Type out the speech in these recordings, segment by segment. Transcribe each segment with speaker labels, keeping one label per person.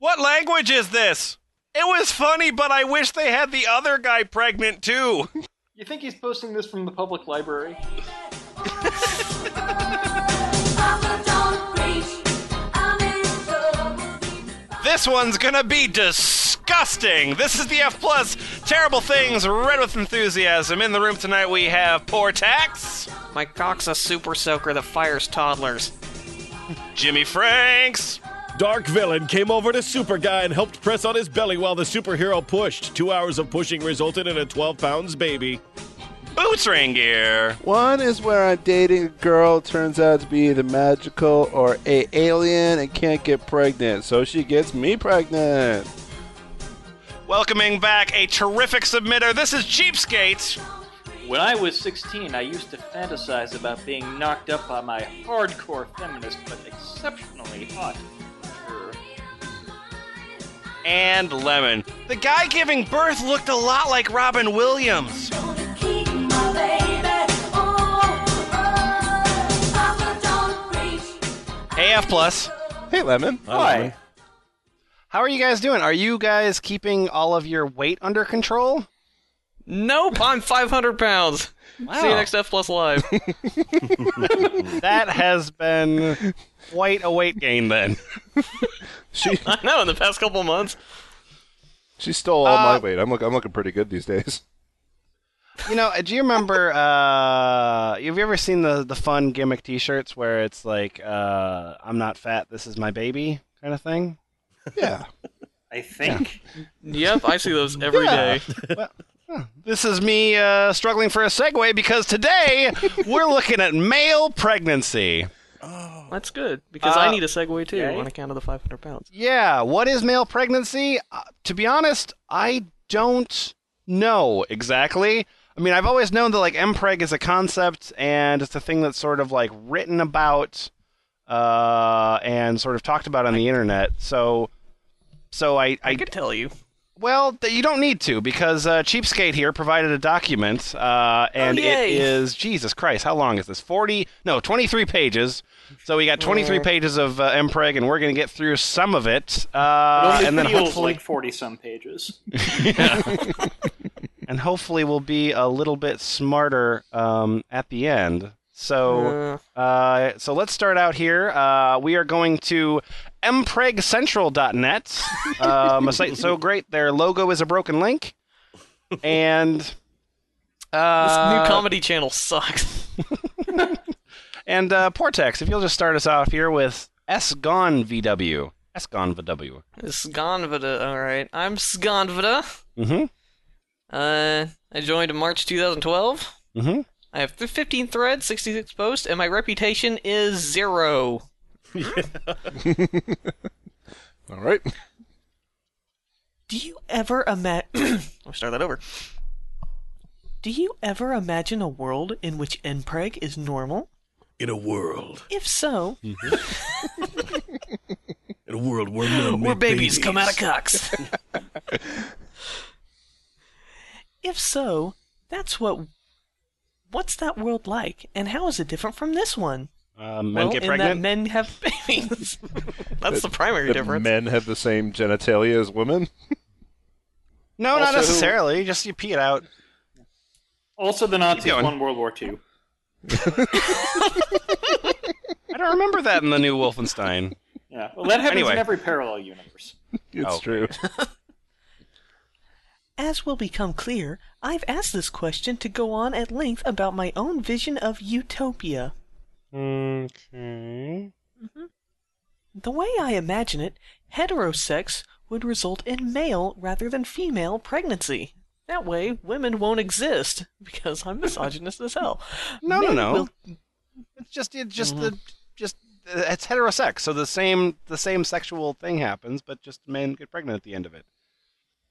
Speaker 1: What language is this? It was funny, but I wish they had the other guy pregnant too.
Speaker 2: You think he's posting this from the public library?
Speaker 1: This one's gonna be disgusting. This is the F plus terrible things read with enthusiasm. In the room tonight we have Portaxx,
Speaker 3: My cock's a super soaker that fires toddlers.
Speaker 1: Jimmyfranks,
Speaker 4: Dark Villain came over to Super Guy and helped press on his belly while the superhero pushed. Two hours of pushing resulted in a 12 pounds baby.
Speaker 1: Boots Raingear,
Speaker 5: One is where I'm dating a girl, turns out to be either magical or a alien and can't get pregnant, so she gets me pregnant.
Speaker 1: welcoming back a terrific submitter. This is Cheapskate.
Speaker 2: When I was 16, I used to fantasize about being knocked up by my hardcore feminist but exceptionally hot. Sure.
Speaker 1: and Lemon. The guy giving birth looked a lot like Robin Williams. Hey, F plus.
Speaker 5: Hey, Lemon.
Speaker 2: Why?
Speaker 1: How are you guys doing? Are you guys keeping all of your weight under control?
Speaker 3: Nope, I'm 500 pounds. See you next F Plus Live.
Speaker 1: That has been quite a weight gain then.
Speaker 5: She
Speaker 3: I know, in the past couple months.
Speaker 5: she stole all my
Speaker 1: Uh,
Speaker 5: weight. I'm look, I'm looking pretty good these days.
Speaker 1: You know, do you remember? Uh, have you ever seen the the fun gimmick T-shirts where it's like, uh, "I'm not fat, this is my baby" kind of thing?
Speaker 5: Yeah.
Speaker 2: I think.
Speaker 3: Yep, I see those every day.
Speaker 1: This is me uh, struggling for a segue because today we're looking at male pregnancy.
Speaker 3: That's good, because
Speaker 1: Uh,
Speaker 3: I need a segue too,
Speaker 2: yay.
Speaker 3: on account of the 500 pounds.
Speaker 1: Yeah, what is male pregnancy? Uh, to be honest, I don't know exactly. I mean, I've always known that like mpreg is a concept and it's a thing that's sort of like written about uh, and sort of talked about on the internet. So, so I,
Speaker 3: I
Speaker 1: I
Speaker 3: could tell you.
Speaker 1: Well, you don't need to because uh, Cheapskate here provided a document, uh, and it
Speaker 3: yay.
Speaker 1: is Jesus Christ. How long is this? Forty? No, twenty-three pages. So we got twenty-three pages of uh, mpreg, and we're gonna get through some of it,
Speaker 2: It
Speaker 1: uh,
Speaker 2: only
Speaker 1: and then
Speaker 2: feels
Speaker 1: hopefully,
Speaker 2: like 40 some pages.
Speaker 1: and hopefully we'll be a little bit smarter um, at the end. So,
Speaker 3: Uh,
Speaker 1: uh, so let's start out here. Uh, we are going to mpregcentral.net, um, a site so great their logo is a broken link, and
Speaker 3: this
Speaker 1: uh,
Speaker 3: new comedy channel sucks.
Speaker 1: and uh, Portaxx. If you'll just start us off here with S Gone VW, S Gone VW.
Speaker 3: Sganvada, alright. I'm Sganvada.
Speaker 1: Mm-hmm.
Speaker 3: Uh, I joined in March 2012.
Speaker 1: Mm-hmm.
Speaker 3: I have 15 threads, 66 posts, and my reputation is zero.
Speaker 5: All right.
Speaker 3: Do you ever imagine? I'll start that over. Do you ever imagine a world in which mpreg is normal?
Speaker 4: In a world.
Speaker 3: If so,
Speaker 4: In a world where men
Speaker 3: where
Speaker 4: make
Speaker 3: babies come out of cocks. if so, that's what. What's that world like, and how is it different from this one?
Speaker 1: Uh, men
Speaker 3: well,
Speaker 1: get
Speaker 3: in
Speaker 1: pregnant.
Speaker 3: that men have babies. that's the primary
Speaker 5: That
Speaker 3: difference.
Speaker 5: men have the same genitalia as women.
Speaker 1: no, not
Speaker 2: Also-
Speaker 1: necessarily. Just you pee it out.
Speaker 2: Also, the Nazis
Speaker 1: going.
Speaker 2: won World War II.
Speaker 1: I don't remember that in the new Wolfenstein.
Speaker 2: Yeah, well, that happens
Speaker 1: Anyway.
Speaker 2: in every parallel universe.
Speaker 5: It's
Speaker 1: Okay.
Speaker 5: true.
Speaker 3: As will become clear, I've asked this question to go on at length about my own vision of utopia.
Speaker 1: Okay.
Speaker 3: The way I imagine it, heterosex would result in male rather than female pregnancy. That way, women won't exist because I'm misogynist as hell.
Speaker 1: No, no,
Speaker 3: Men
Speaker 1: no.
Speaker 3: will-
Speaker 1: It's just it's just the just uh, it's heterosex, so the same the same sexual thing happens, but just men get pregnant at the end of it.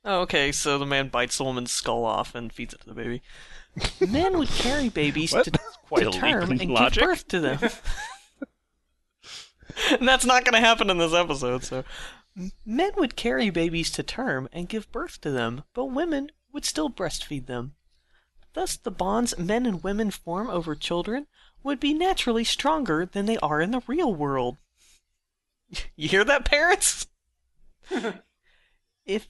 Speaker 3: Oh, okay, so the man bites the woman's skull off and feeds it to the baby. Men would carry babies to,
Speaker 1: quite
Speaker 3: to term and
Speaker 1: logic.
Speaker 3: give birth to them. and that's not going to happen in this episode. So, men would carry babies to term and give birth to them, but women would still breastfeed them. Thus, the bonds men and women form over children would be naturally stronger than they are in the real world. You hear that, parents? if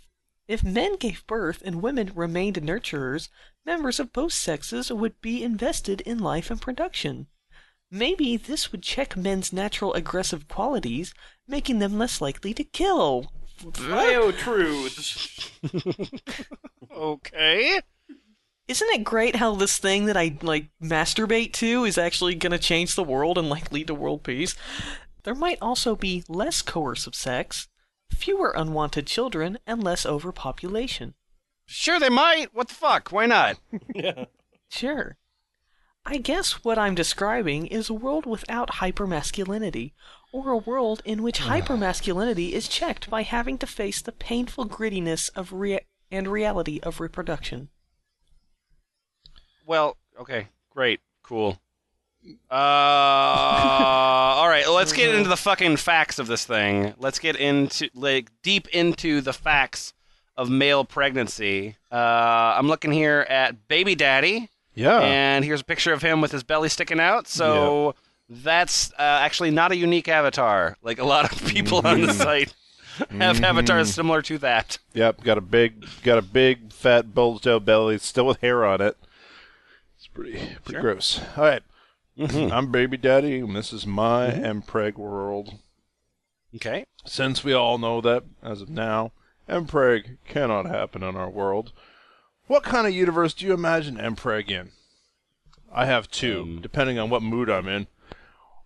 Speaker 3: if men gave birth and women remained nurturers, members of both sexes would be invested in life and production. Maybe this would check men's natural aggressive qualities, making them less likely to kill.
Speaker 2: Bio truths.
Speaker 1: Okay.
Speaker 3: Isn't it great how this thing that I like masturbate to is actually going to change the world and like lead to world peace? There might also be less coercive sex, fewer unwanted children, and less overpopulation.
Speaker 1: Sure, they might. What the fuck? Why not? yeah.
Speaker 3: Sure. I guess what I'm describing is a world without hypermasculinity, or a world in which hypermasculinity is checked by having to face the painful grittiness of rea- and reality of reproduction.
Speaker 1: Well, okay, great, cool. Uh, all right, let's get into the fucking facts of this thing. Let's get into like deep into the facts of male pregnancy. Uh, I'm looking here at Baby Daddy,
Speaker 5: Yeah.
Speaker 1: and here's a picture of him with his belly sticking out. So that's uh, actually not a unique avatar. Like a lot of people on the site have avatars similar to that.
Speaker 5: Yep, got a big, got a big, fat, bulged out belly, still with hair on it. It's pretty, pretty gross. All right. Mm-hmm. I'm baby daddy, and this is my mm-hmm. Mpreg world.
Speaker 1: Okay.
Speaker 5: Since we all know that, as of now, Mpreg cannot happen in our world, what kind of universe do you imagine Mpreg in? I have two, um, depending on what mood I'm in.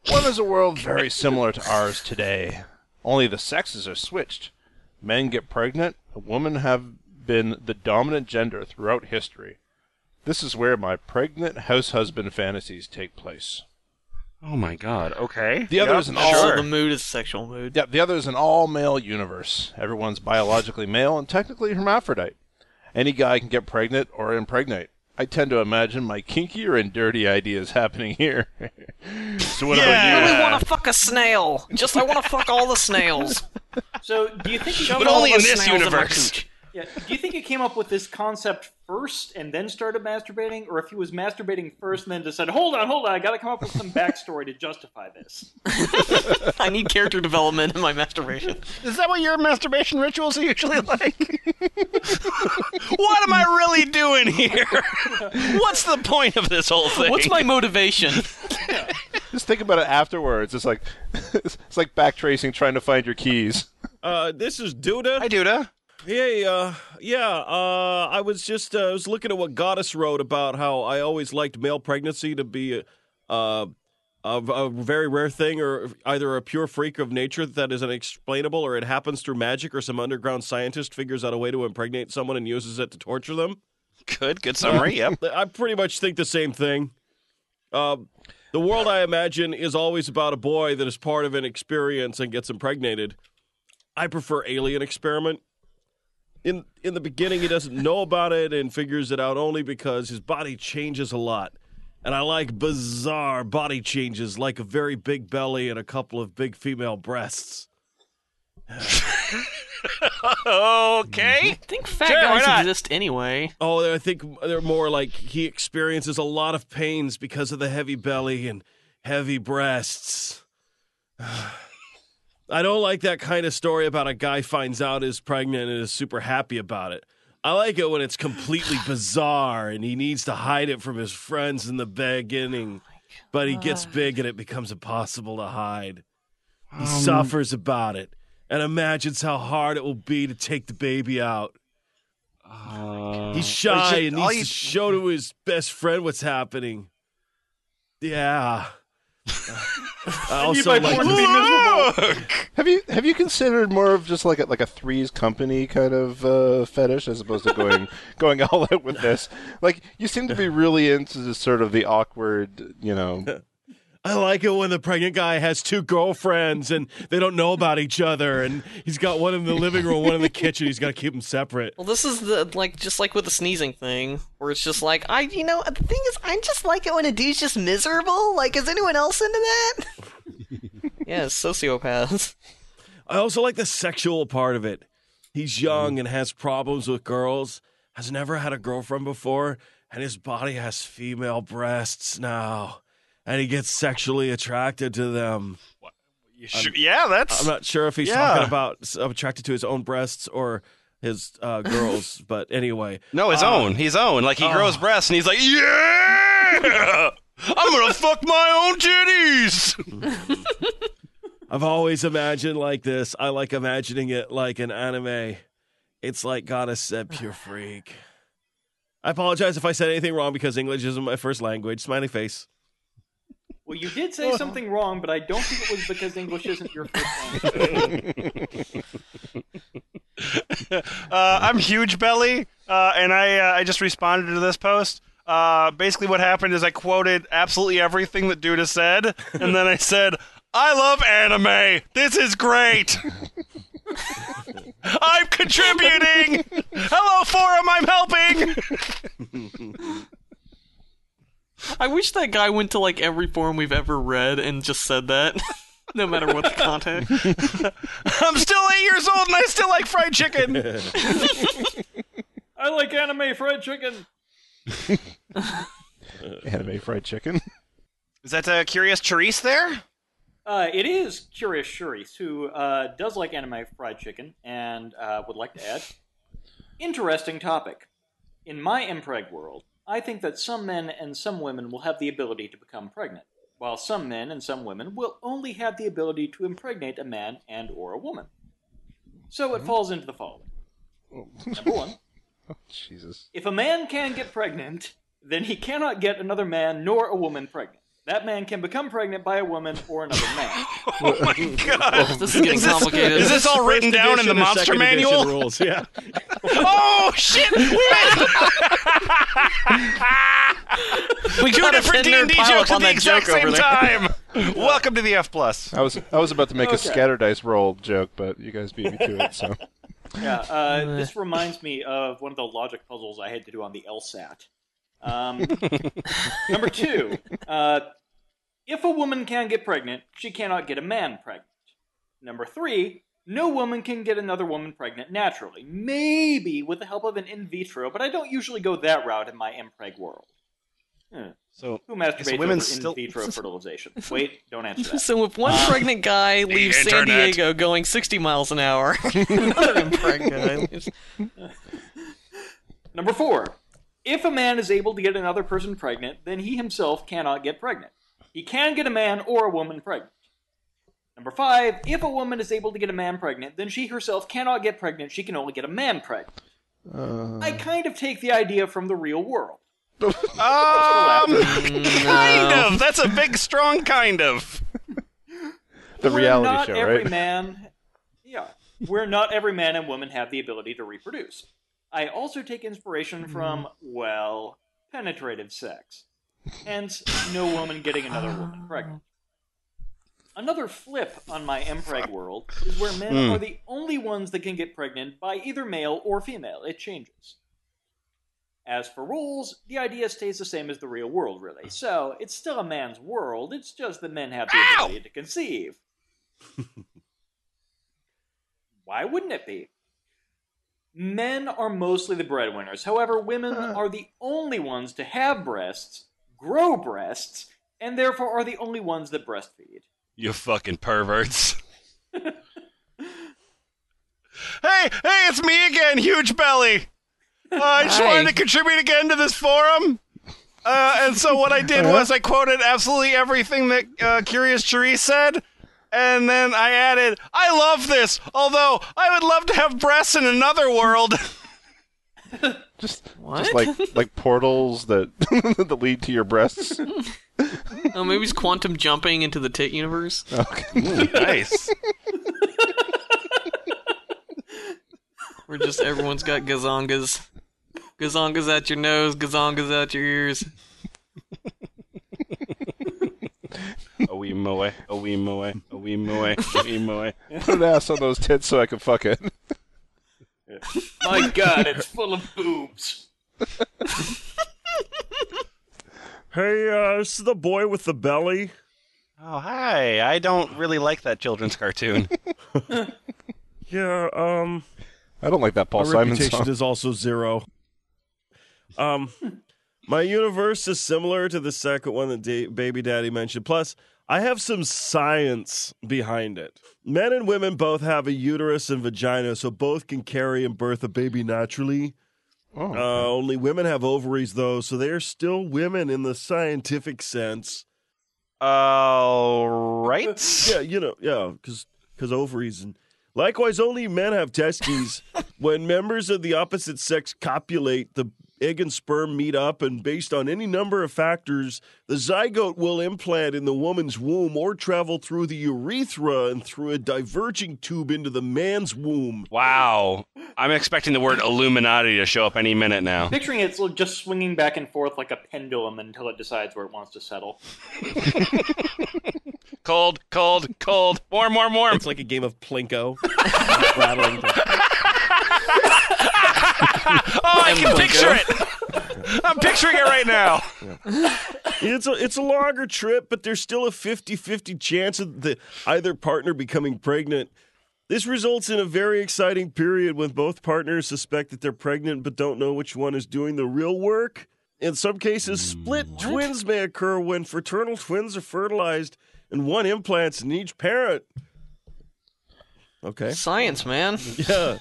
Speaker 5: One is a world very similar to ours today, only the sexes are switched. Men get pregnant, and women have been the dominant gender throughout history. This is where my pregnant house husband fantasies take place.
Speaker 1: Oh my God. Okay.
Speaker 5: The other is an all
Speaker 3: Also, the mood is sexual mood.
Speaker 5: Yep, the other is an all male universe. Everyone's biologically male and technically hermaphrodite. Any guy can get pregnant or impregnate. I tend to imagine my kinkier and dirty ideas happening here. so what
Speaker 3: I
Speaker 1: Yeah.
Speaker 3: really want to fuck a snail. Just I want to fuck all the snails.
Speaker 2: So, do you think he
Speaker 3: Shove
Speaker 2: came
Speaker 1: But only in this universe.
Speaker 3: cooch.
Speaker 2: yeah, do you think you came up with this concept first and then started masturbating, or if he was masturbating first and then decided, "Hold on, hold on, I got to come up with some backstory to justify this"?
Speaker 3: I need character development in my masturbation.
Speaker 1: Is that what your masturbation rituals are usually like? what am I really doing here? What's the point of this whole thing?
Speaker 3: What's my motivation?
Speaker 5: Just think about it afterwards. It's like it's like backtracing trying to find your keys.
Speaker 4: Uh, this is Duda.
Speaker 1: Hi, Duda.
Speaker 4: Hey, uh, yeah, uh, I was just, uh, I was looking at what Goddess wrote about how I always liked male pregnancy to be a, uh, a, a very rare thing or either a pure freak of nature that is unexplainable or it happens through magic or some underground scientist figures out a way to impregnate someone and uses it to torture them.
Speaker 1: Good, good summary. Yep.
Speaker 4: I pretty much think the same thing. Uh, the world I imagine is always about a boy that is part of an experience and gets impregnated. I prefer Alien Experiment. In in the beginning, he doesn't know about it and figures it out only because his body changes a lot. And I like bizarre body changes, like a very big belly and a couple of big female breasts.
Speaker 1: Okay.
Speaker 3: I think fat
Speaker 1: Sure,
Speaker 3: guys exist anyway.
Speaker 4: Oh, I think they're more like he experiences a lot of pains because of the heavy belly and heavy breasts. I don't like that kind of story about a guy finds out is pregnant and is super happy about it. I like it when it's completely bizarre and he needs to hide it from his friends in the beginning, oh but he gets big and it becomes impossible to hide. He suffers about it and imagines how hard it will be to take the baby out. He's shy
Speaker 1: you-
Speaker 4: and needs
Speaker 1: you-
Speaker 4: to show to his best friend what's happening. Yeah. I also
Speaker 2: my
Speaker 4: like to-
Speaker 2: to be miserable.
Speaker 5: Have you have you considered more of just like a, like a threes company kind of uh, fetish as opposed to going going all out with this? Like you seem to be really into the sort of the awkward, you know.
Speaker 4: I like it when the pregnant guy has two girlfriends and they don't know about each other, and he's got one in the living room, one in the kitchen. He's got to keep them separate.
Speaker 3: Well, this is the like just like with the sneezing thing, where it's just like I, you know, the thing is, I just like it when a dude's just miserable. Like, is anyone else into that? yeah, sociopaths.
Speaker 4: I also like the sexual part of it. He's young and has problems with girls, has never had a girlfriend before, and his body has female breasts now, and he gets sexually attracted to them.
Speaker 1: You should- yeah, that's.
Speaker 4: I'm not sure if he's
Speaker 1: Yeah.
Speaker 4: talking about attracted to his own breasts or his uh, girls, but anyway.
Speaker 1: no, his
Speaker 4: Uh,
Speaker 1: own. His own. Like he
Speaker 4: oh.
Speaker 1: grows breasts and he's like, yeah, I'm gonna fuck my own titties.
Speaker 4: I've always imagined like this. I like imagining it like an anime. It's like Goddess said, pure freak. I apologize if I said anything wrong because English isn't my first language. Smiley face.
Speaker 2: Well, you did say something wrong, but I don't think it was because English isn't your first language.
Speaker 1: Uh, I'm huge belly, uh, and I uh, I just responded to this post. Uh, basically, what happened is I quoted absolutely everything that Duda said, and then I said, "I love anime. This is great. I'm contributing. Hello, forum. I'm helping."
Speaker 3: I wish that guy went to like every forum we've ever read and just said that, no matter what the context.
Speaker 1: I'm still eight years old, and I still like fried chicken.
Speaker 2: I like anime fried chicken.
Speaker 5: Anime fried chicken.
Speaker 1: Is that uh, curious Charisse there?
Speaker 2: Uh, it is Curious Shurice, who uh, does like anime fried chicken and uh, would like to add. Interesting topic. In my mpreg world, I think that some men and some women will have the ability to become pregnant, while some men and some women will only have the ability to impregnate a man and or a woman. So it hmm? falls into the following. Oh. Number one, oh,
Speaker 5: Jesus.
Speaker 2: if a man can get pregnant, then he cannot get another man nor a woman pregnant. That man can become pregnant by a woman or another man.
Speaker 1: Oh my god!
Speaker 3: This is getting
Speaker 1: this-
Speaker 3: complicated.
Speaker 1: Is this all written
Speaker 4: First
Speaker 1: down in the monster manual?
Speaker 4: rules. Yeah.
Speaker 1: Oh shit! We made
Speaker 3: we
Speaker 1: two
Speaker 3: got a
Speaker 1: different D and D jokes at the exact
Speaker 3: joke
Speaker 1: same time. Welcome to the F plus.
Speaker 5: I was I was about to make
Speaker 2: Okay.
Speaker 5: a scatter dice roll joke, but you guys beat me to it. So
Speaker 2: Yeah, uh, this reminds me of one of the logic puzzles I had to do on the LSAT. Um, number two, uh, if a woman can get pregnant, she cannot get a man pregnant. Number three, no woman can get another woman pregnant naturally. Maybe with the help of an in vitro, but I don't usually go that route in my mpreg world. Hmm.
Speaker 1: So
Speaker 2: Who masturbates
Speaker 1: women
Speaker 2: over
Speaker 1: still-
Speaker 2: in vitro fertilization? Wait, don't answer that.
Speaker 3: So if one pregnant guy leaves San. Diego going 60 miles an hour, another mpreg guy leaves-
Speaker 2: Number four, if a man is able to get another person pregnant, then he himself cannot get pregnant. He can get a man or a woman pregnant. Number five, if a woman is able to get a man pregnant, then she herself cannot get pregnant, she can only get a man pregnant. I kind of take the idea from the real world.
Speaker 1: um, kind of. That's a big, strong kind of.
Speaker 5: the
Speaker 2: Where
Speaker 5: reality
Speaker 2: not
Speaker 5: show,
Speaker 2: every
Speaker 5: right?
Speaker 2: man, yeah, where not every man and woman have the ability to reproduce. I also take inspiration mm-hmm. from, well, penetrative sex. Hence, no woman getting another woman ah. pregnant. Another flip on my Mpreg world is where men hmm. are the only ones that can get pregnant by either male or female. It changes. As for roles, the idea stays the same as the real world, really. So, it's still a man's world, it's just that men have the
Speaker 1: Ow!
Speaker 2: ability to conceive. Why wouldn't it be? Men are mostly the breadwinners. However, women are the only ones to have breasts, grow breasts, and therefore are the only ones that breastfeed.
Speaker 1: You fucking perverts. hey, hey, it's me again, huge belly. Uh, I just
Speaker 3: Hi.
Speaker 1: wanted to contribute again to this forum. Uh, and so what I did was I quoted absolutely everything that uh, Curious Cherise said, and then I added, "I love this." Although I would love to have breasts in another world.
Speaker 5: Just
Speaker 3: What?
Speaker 5: just like like portals that that lead to your breasts.
Speaker 3: oh, maybe he's quantum jumping into the tit universe.
Speaker 5: Okay.
Speaker 1: nice.
Speaker 3: Where just everyone's got gazongas. Gazongas at your nose, gazongas at your ears.
Speaker 1: A wee moe, a wee moe, a wee moe, a wee moe.
Speaker 5: Put an ass on those tits so I can fuck it.
Speaker 2: My god, it's full of boobs.
Speaker 4: Hey, uh, this is the boy with the belly.
Speaker 1: Oh, hi. I don't really like that children's cartoon.
Speaker 4: Yeah, um,
Speaker 5: I don't like that Paul
Speaker 4: my
Speaker 5: Simon
Speaker 4: reputation
Speaker 5: song.
Speaker 4: is also zero. Um, my universe is similar to the second one that da- Baby Daddy mentioned. Plus, I have some science behind it. Men and women both have a uterus and vagina, so both can carry and birth a baby naturally.
Speaker 5: Oh,
Speaker 4: Uh, only women have ovaries, though, so they are still women in the scientific sense.
Speaker 1: All right.
Speaker 4: Yeah, you know, yeah, because ovaries and likewise, only men have testes. when members of the opposite sex copulate, the egg and sperm meet up, and based on any number of factors, the zygote will implant in the woman's womb or travel through the urethra and through a diverging tube into the man's womb.
Speaker 1: Wow. I'm expecting the word Illuminati to show up any minute now.
Speaker 2: Picturing it's just swinging back and forth like a pendulum until it decides where it wants to settle.
Speaker 1: Cold, cold, cold. Warm, warm, warm.
Speaker 4: It's like a game of plinko. Rattling.
Speaker 1: Oh, I can picture it. I'm picturing it right now.
Speaker 4: It's a it's a longer trip, but there's still a 50-50 chance of the either partner becoming pregnant. This results in a very exciting period when both partners suspect that they're pregnant but don't know which one is doing the real work. In some cases, split mm, twins may occur when fraternal twins are fertilized and one implants in each parent. Okay.
Speaker 3: Science, man.
Speaker 4: Yeah.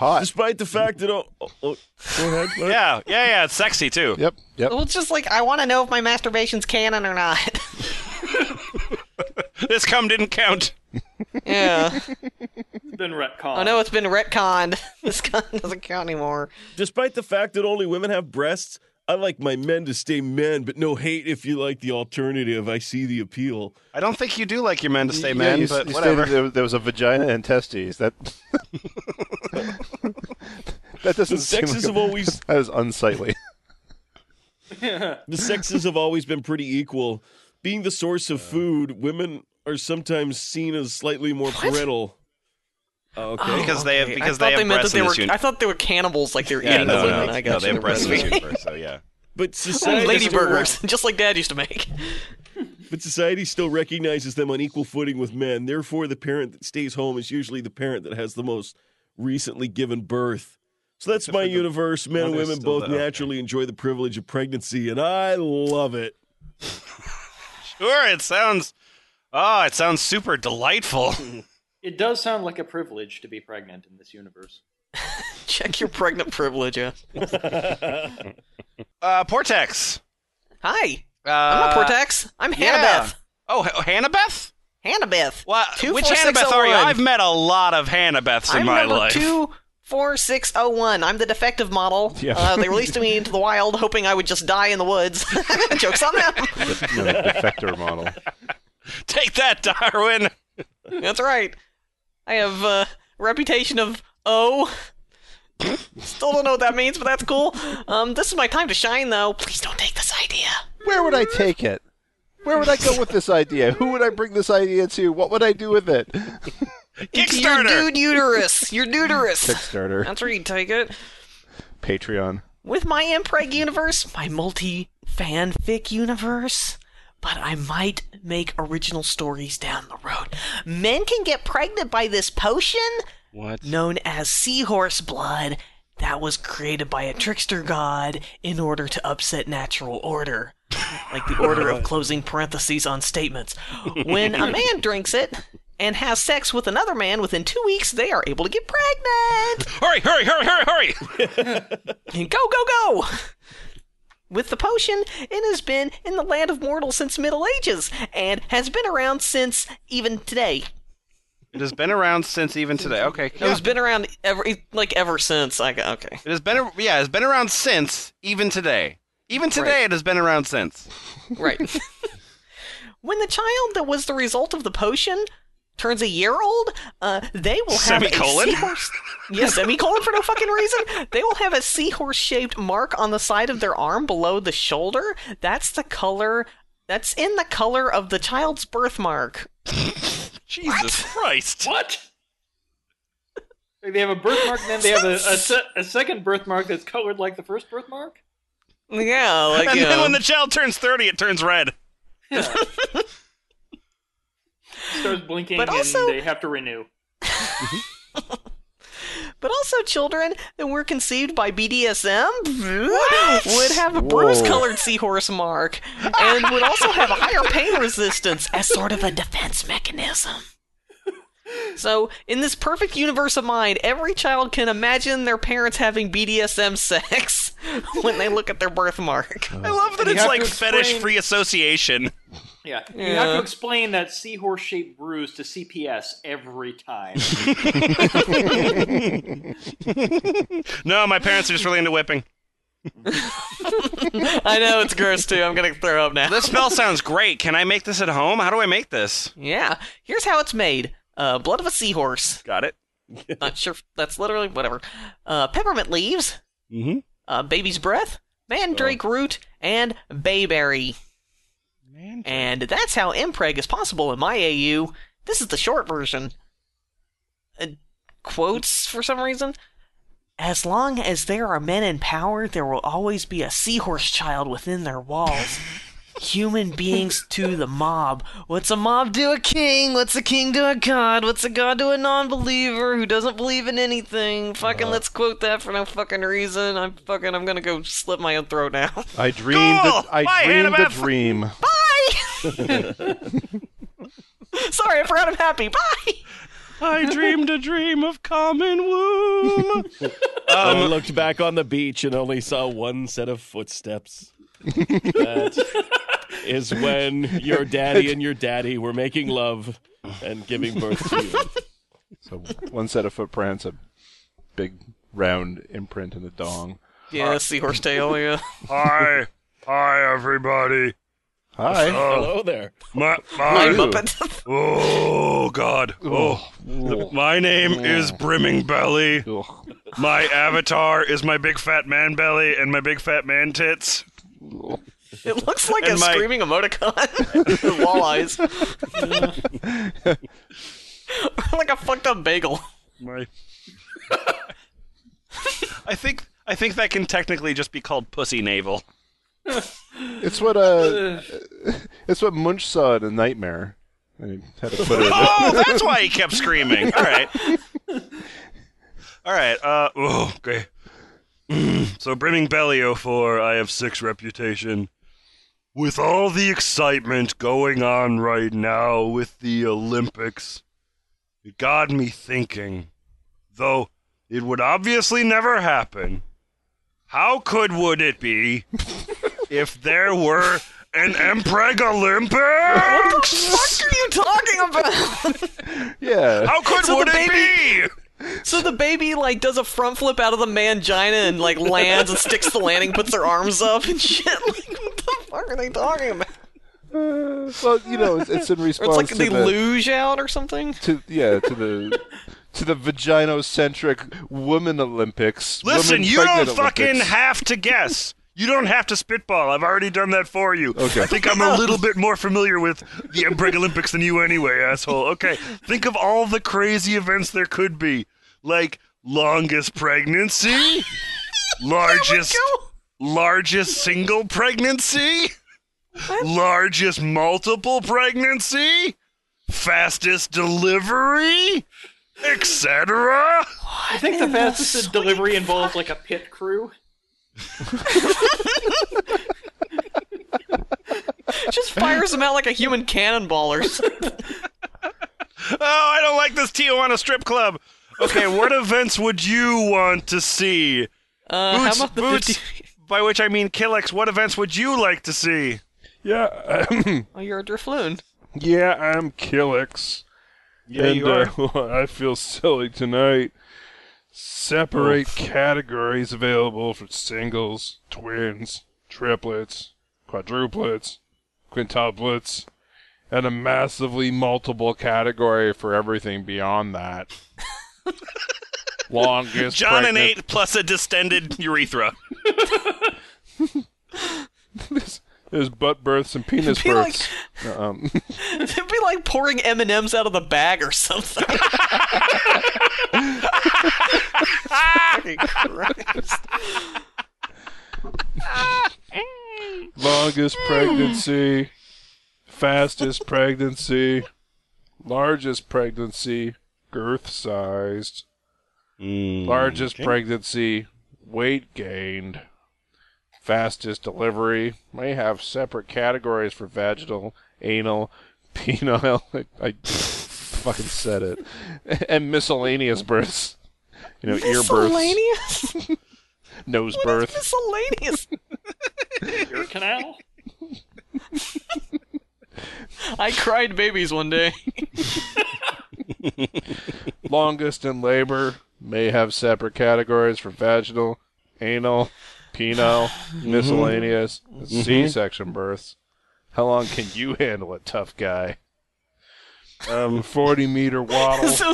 Speaker 5: Hot.
Speaker 4: Despite the fact that oh, oh, oh, go ahead. Clark.
Speaker 1: Yeah, yeah, yeah. It's sexy too.
Speaker 5: Yep, yep.
Speaker 3: Well, it's just like I want to know if my masturbation's canon or not.
Speaker 1: This cum didn't count.
Speaker 3: yeah.
Speaker 2: It's been retcon.
Speaker 3: I oh, know it's been retconned. This gun doesn't count anymore.
Speaker 4: Despite the fact that only women have breasts, I like my men to stay men, but no hate if you like the alternative. I see the appeal.
Speaker 1: I don't think you do like your men to stay
Speaker 5: Yeah,
Speaker 1: men,
Speaker 5: you,
Speaker 1: but
Speaker 5: you
Speaker 1: whatever.
Speaker 5: there, there was a vagina and testes. That that doesn't
Speaker 4: The
Speaker 5: seem
Speaker 4: sexes
Speaker 5: like
Speaker 4: have
Speaker 5: a-
Speaker 4: always
Speaker 5: that is unsightly.
Speaker 4: the sexes have always been pretty equal. Being the source of food, women are sometimes seen as slightly more parental. Oh, okay.
Speaker 1: Because oh, they have- because
Speaker 3: I
Speaker 1: they
Speaker 3: thought
Speaker 1: have
Speaker 3: meant
Speaker 1: breasts
Speaker 3: that they were. I thought they were cannibals, like they were
Speaker 1: Yeah,
Speaker 3: eating
Speaker 1: no,
Speaker 3: the
Speaker 1: no.
Speaker 3: I got
Speaker 1: no, they
Speaker 3: you.
Speaker 1: have breasts in this universe, so yeah.
Speaker 4: but society
Speaker 3: Lady burgers, just like Dad used to make.
Speaker 4: But society still recognizes them on equal footing with men. Therefore, the parent that stays home is usually the parent that has the most recently given birth. So that's my universe. Men and women both
Speaker 1: there.
Speaker 4: naturally enjoy the privilege of pregnancy, and I love it.
Speaker 1: Sure, it sounds. Oh, it sounds super delightful.
Speaker 2: It does sound like a privilege to be pregnant in this universe.
Speaker 3: Check your pregnant privilege. Yeah.
Speaker 1: Uh, Portaxx.
Speaker 3: Hi,
Speaker 1: Uh,
Speaker 3: I'm not Portaxx. I'm
Speaker 1: yeah.
Speaker 3: Hannabeth.
Speaker 1: Oh, H- Hannabeth?
Speaker 3: Hannabeth.
Speaker 1: Well,
Speaker 3: Two,
Speaker 1: which
Speaker 3: four, six,
Speaker 1: Hannabeth
Speaker 3: oh,
Speaker 1: are you? I've met a lot of Hannabeths in
Speaker 3: I'm
Speaker 1: my
Speaker 3: number
Speaker 1: life.
Speaker 3: two four six oh one. I'm the defective model.
Speaker 5: Yeah.
Speaker 3: Uh, they released me into the wild, hoping I would just die in the woods. Jokes on them.
Speaker 5: You know, the defector model.
Speaker 1: Take that, Darwin.
Speaker 3: That's right. I have a reputation of O. Still don't know what that means, but that's cool. Um, this is my time to shine, though. Please don't take this idea.
Speaker 5: Where would I take it? Where would I go with this idea? Who would I bring this idea to? What would I do with it?
Speaker 3: Into your
Speaker 1: Kickstarter.
Speaker 3: dude uterus. Your duderus.
Speaker 5: Kickstarter,
Speaker 3: That's where you take it.
Speaker 5: Patreon.
Speaker 3: With my Mpreg universe, my multi fanfic universe. But I might make original stories down the road. Men can get pregnant by this potion
Speaker 1: What?
Speaker 3: known as seahorse blood that was created by a trickster god in order to upset natural order. Like the order of closing parentheses on statements. When a man drinks it and has sex with another man within two weeks, they are able to get pregnant.
Speaker 1: Hurry, hurry, hurry, hurry, hurry!
Speaker 3: Go, go, go! With the potion, it has been in the land of mortals since Middle Ages and has been around since even today.
Speaker 1: It has been around since even today. Okay.
Speaker 3: It has been around ever, like ever since. I got okay.
Speaker 1: It has been, a- yeah, it's been around since even today. Even today,
Speaker 3: Right.
Speaker 1: it has been around since.
Speaker 3: Right. when the child that was the result of the potion turns a year old, uh, they will have
Speaker 1: Semicolon?
Speaker 3: a seahorse. Yeah, semicolon for no fucking reason. They will have a seahorse-shaped mark on the side of their arm below the shoulder. That's the color. That's in the color of the child's birthmark.
Speaker 1: Jesus Christ.
Speaker 2: What? They have a birthmark, and then they have a, a, se- a second birthmark that's colored like the first birthmark.
Speaker 3: Yeah, like
Speaker 1: And
Speaker 3: you
Speaker 1: then
Speaker 3: know,
Speaker 1: when the child turns 30, it turns red.
Speaker 2: Starts blinking,
Speaker 3: But also-
Speaker 2: and they have to renew.
Speaker 3: but also children that were conceived by BDSM would have a bruise-colored seahorse mark and would also have a higher pain resistance as sort of a defense mechanism. So, in this perfect universe of mine, every child can imagine their parents having BDSM sex when they look at their birthmark. Oh.
Speaker 1: I love that
Speaker 2: You
Speaker 1: it's like
Speaker 2: explain-
Speaker 1: fetish-free association.
Speaker 2: Yeah. You have to explain that seahorse shaped bruise to CPS every time.
Speaker 1: No, my parents are just really into whipping.
Speaker 3: I know it's gross too. I'm gonna throw up now.
Speaker 1: This spell sounds great. Can I make this at home? How do I make this?
Speaker 3: Yeah, here's how it's made. Uh, blood of a seahorse.
Speaker 1: Got it.
Speaker 3: Not sure if that's literally whatever. Uh, peppermint leaves.
Speaker 1: Mm-hmm.
Speaker 3: Uh, baby's breath. Mandrake root and bayberry.
Speaker 1: Man,
Speaker 3: And that's how mpreg is possible in my AU. This is the short version. Uh, quotes for some reason. As long as there are men in power, there will always be a seahorse child within their walls. Human beings to the mob. What's a mob to a king? What's a king to a god? What's a god to a non-believer who doesn't believe in anything? Fucking uh. let's quote that for no fucking reason. I'm fucking I'm gonna go slit my own throat now.
Speaker 5: I dreamed.
Speaker 1: Cool.
Speaker 5: A, I
Speaker 1: Bye,
Speaker 5: dreamed a
Speaker 1: Annabeth.
Speaker 5: dream.
Speaker 3: Sorry, I forgot I'm happy. Bye.
Speaker 1: I dreamed a dream of common womb.
Speaker 4: Um, I looked back on the beach and only saw one set of footsteps. That is when your daddy and your daddy were making love and giving birth to you.
Speaker 5: So one set of footprints, a big round imprint in the dong.
Speaker 3: Yeah, seahorse tail. Yeah.
Speaker 1: hi, hi, everybody.
Speaker 5: Hi.
Speaker 4: Hello there.
Speaker 1: My,
Speaker 3: Hi,
Speaker 1: my,
Speaker 3: Muppet.
Speaker 1: oh God. Oh, my name is Brimming Belly.
Speaker 5: Ugh.
Speaker 1: My avatar is my big fat man belly and my big fat man tits.
Speaker 3: It looks like
Speaker 1: And
Speaker 3: a
Speaker 1: my-
Speaker 3: screaming emoticon. Walleyes. like a fucked up bagel.
Speaker 1: My. I think I think that can technically just be called pussy navel.
Speaker 5: It's what uh, it's what Munch saw in a nightmare. And he had to put it.
Speaker 1: Oh, that's why he kept screaming. All right. All right. Uh. Oh, okay. Mm. so brimming belly 04, I have six reputation. With all the excitement going on right now with the Olympics, it got me thinking. Though it would obviously never happen. How could would it be if there were an Mpreg Olympics?
Speaker 3: What the fuck are you talking about?
Speaker 5: yeah.
Speaker 1: How could
Speaker 3: So
Speaker 1: would
Speaker 3: the
Speaker 1: it be?
Speaker 3: So the baby like does a front flip out of the mangina and like lands and sticks the landing, puts their arms up and shit. Like, what the fuck are they talking about?
Speaker 5: Uh, well, you know, it's, it's in
Speaker 3: Or
Speaker 5: response
Speaker 3: it's like
Speaker 5: to
Speaker 3: they
Speaker 5: the,
Speaker 3: luge out or something.
Speaker 5: to yeah to the to the vaginocentric women Olympics.
Speaker 1: Listen,
Speaker 5: women
Speaker 1: you don't
Speaker 5: pregnant
Speaker 1: fucking
Speaker 5: Olympics.
Speaker 1: have to guess. You don't have to spitball. I've already done that for you.
Speaker 5: Okay.
Speaker 1: I think I'm a little bit more familiar with the Mpreg Olympics than you anyway, asshole. Okay. Think of all the crazy events there could be. Like longest pregnancy, largest largest single pregnancy, largest multiple pregnancy, fastest delivery, etc.
Speaker 2: I think the fastest delivery involved like a pit crew.
Speaker 3: Just fires them out like a human cannonball or something.
Speaker 1: Oh, I don't like this Tijuana strip club. Okay, what events would you want to see?
Speaker 3: Uh, how
Speaker 1: Boots,
Speaker 3: about the
Speaker 1: Boots,
Speaker 3: 50...
Speaker 1: by which I mean Killix, what events would you like to see?
Speaker 5: Yeah,
Speaker 3: Oh, you're a Drifloon.
Speaker 5: yeah, I'm Killix.
Speaker 1: Yeah,
Speaker 5: and
Speaker 1: you are.
Speaker 5: Uh, I feel silly tonight. Separate categories available for singles, twins, triplets, quadruplets, quintuplets, and a massively multiple category for everything beyond that. Longest
Speaker 1: John and
Speaker 5: pregnant-
Speaker 1: eight plus a distended urethra.
Speaker 5: There's butt births and penis
Speaker 3: Be like-
Speaker 5: births. um,
Speaker 3: It'd be like pouring M and M's out of the bag or something. Christ.
Speaker 5: longest pregnancy, fastest pregnancy, largest pregnancy, girth sized,
Speaker 1: Mm,
Speaker 5: Largest
Speaker 1: okay.
Speaker 5: pregnancy, weight gained, fastest delivery. May have separate categories for vaginal, anal, penile. I, I fucking said it. And miscellaneous births. You know, ear births,
Speaker 3: Miscellaneous?
Speaker 5: nose
Speaker 3: What
Speaker 5: birth.
Speaker 3: is miscellaneous?
Speaker 2: Your canal?
Speaker 3: I cried babies one day.
Speaker 5: Longest in labor may have separate categories for vaginal, anal, penile, mm-hmm. miscellaneous, mm-hmm. C-section births. How long can you handle it, tough guy?
Speaker 1: Um,
Speaker 5: 40 meter waddle.
Speaker 3: So-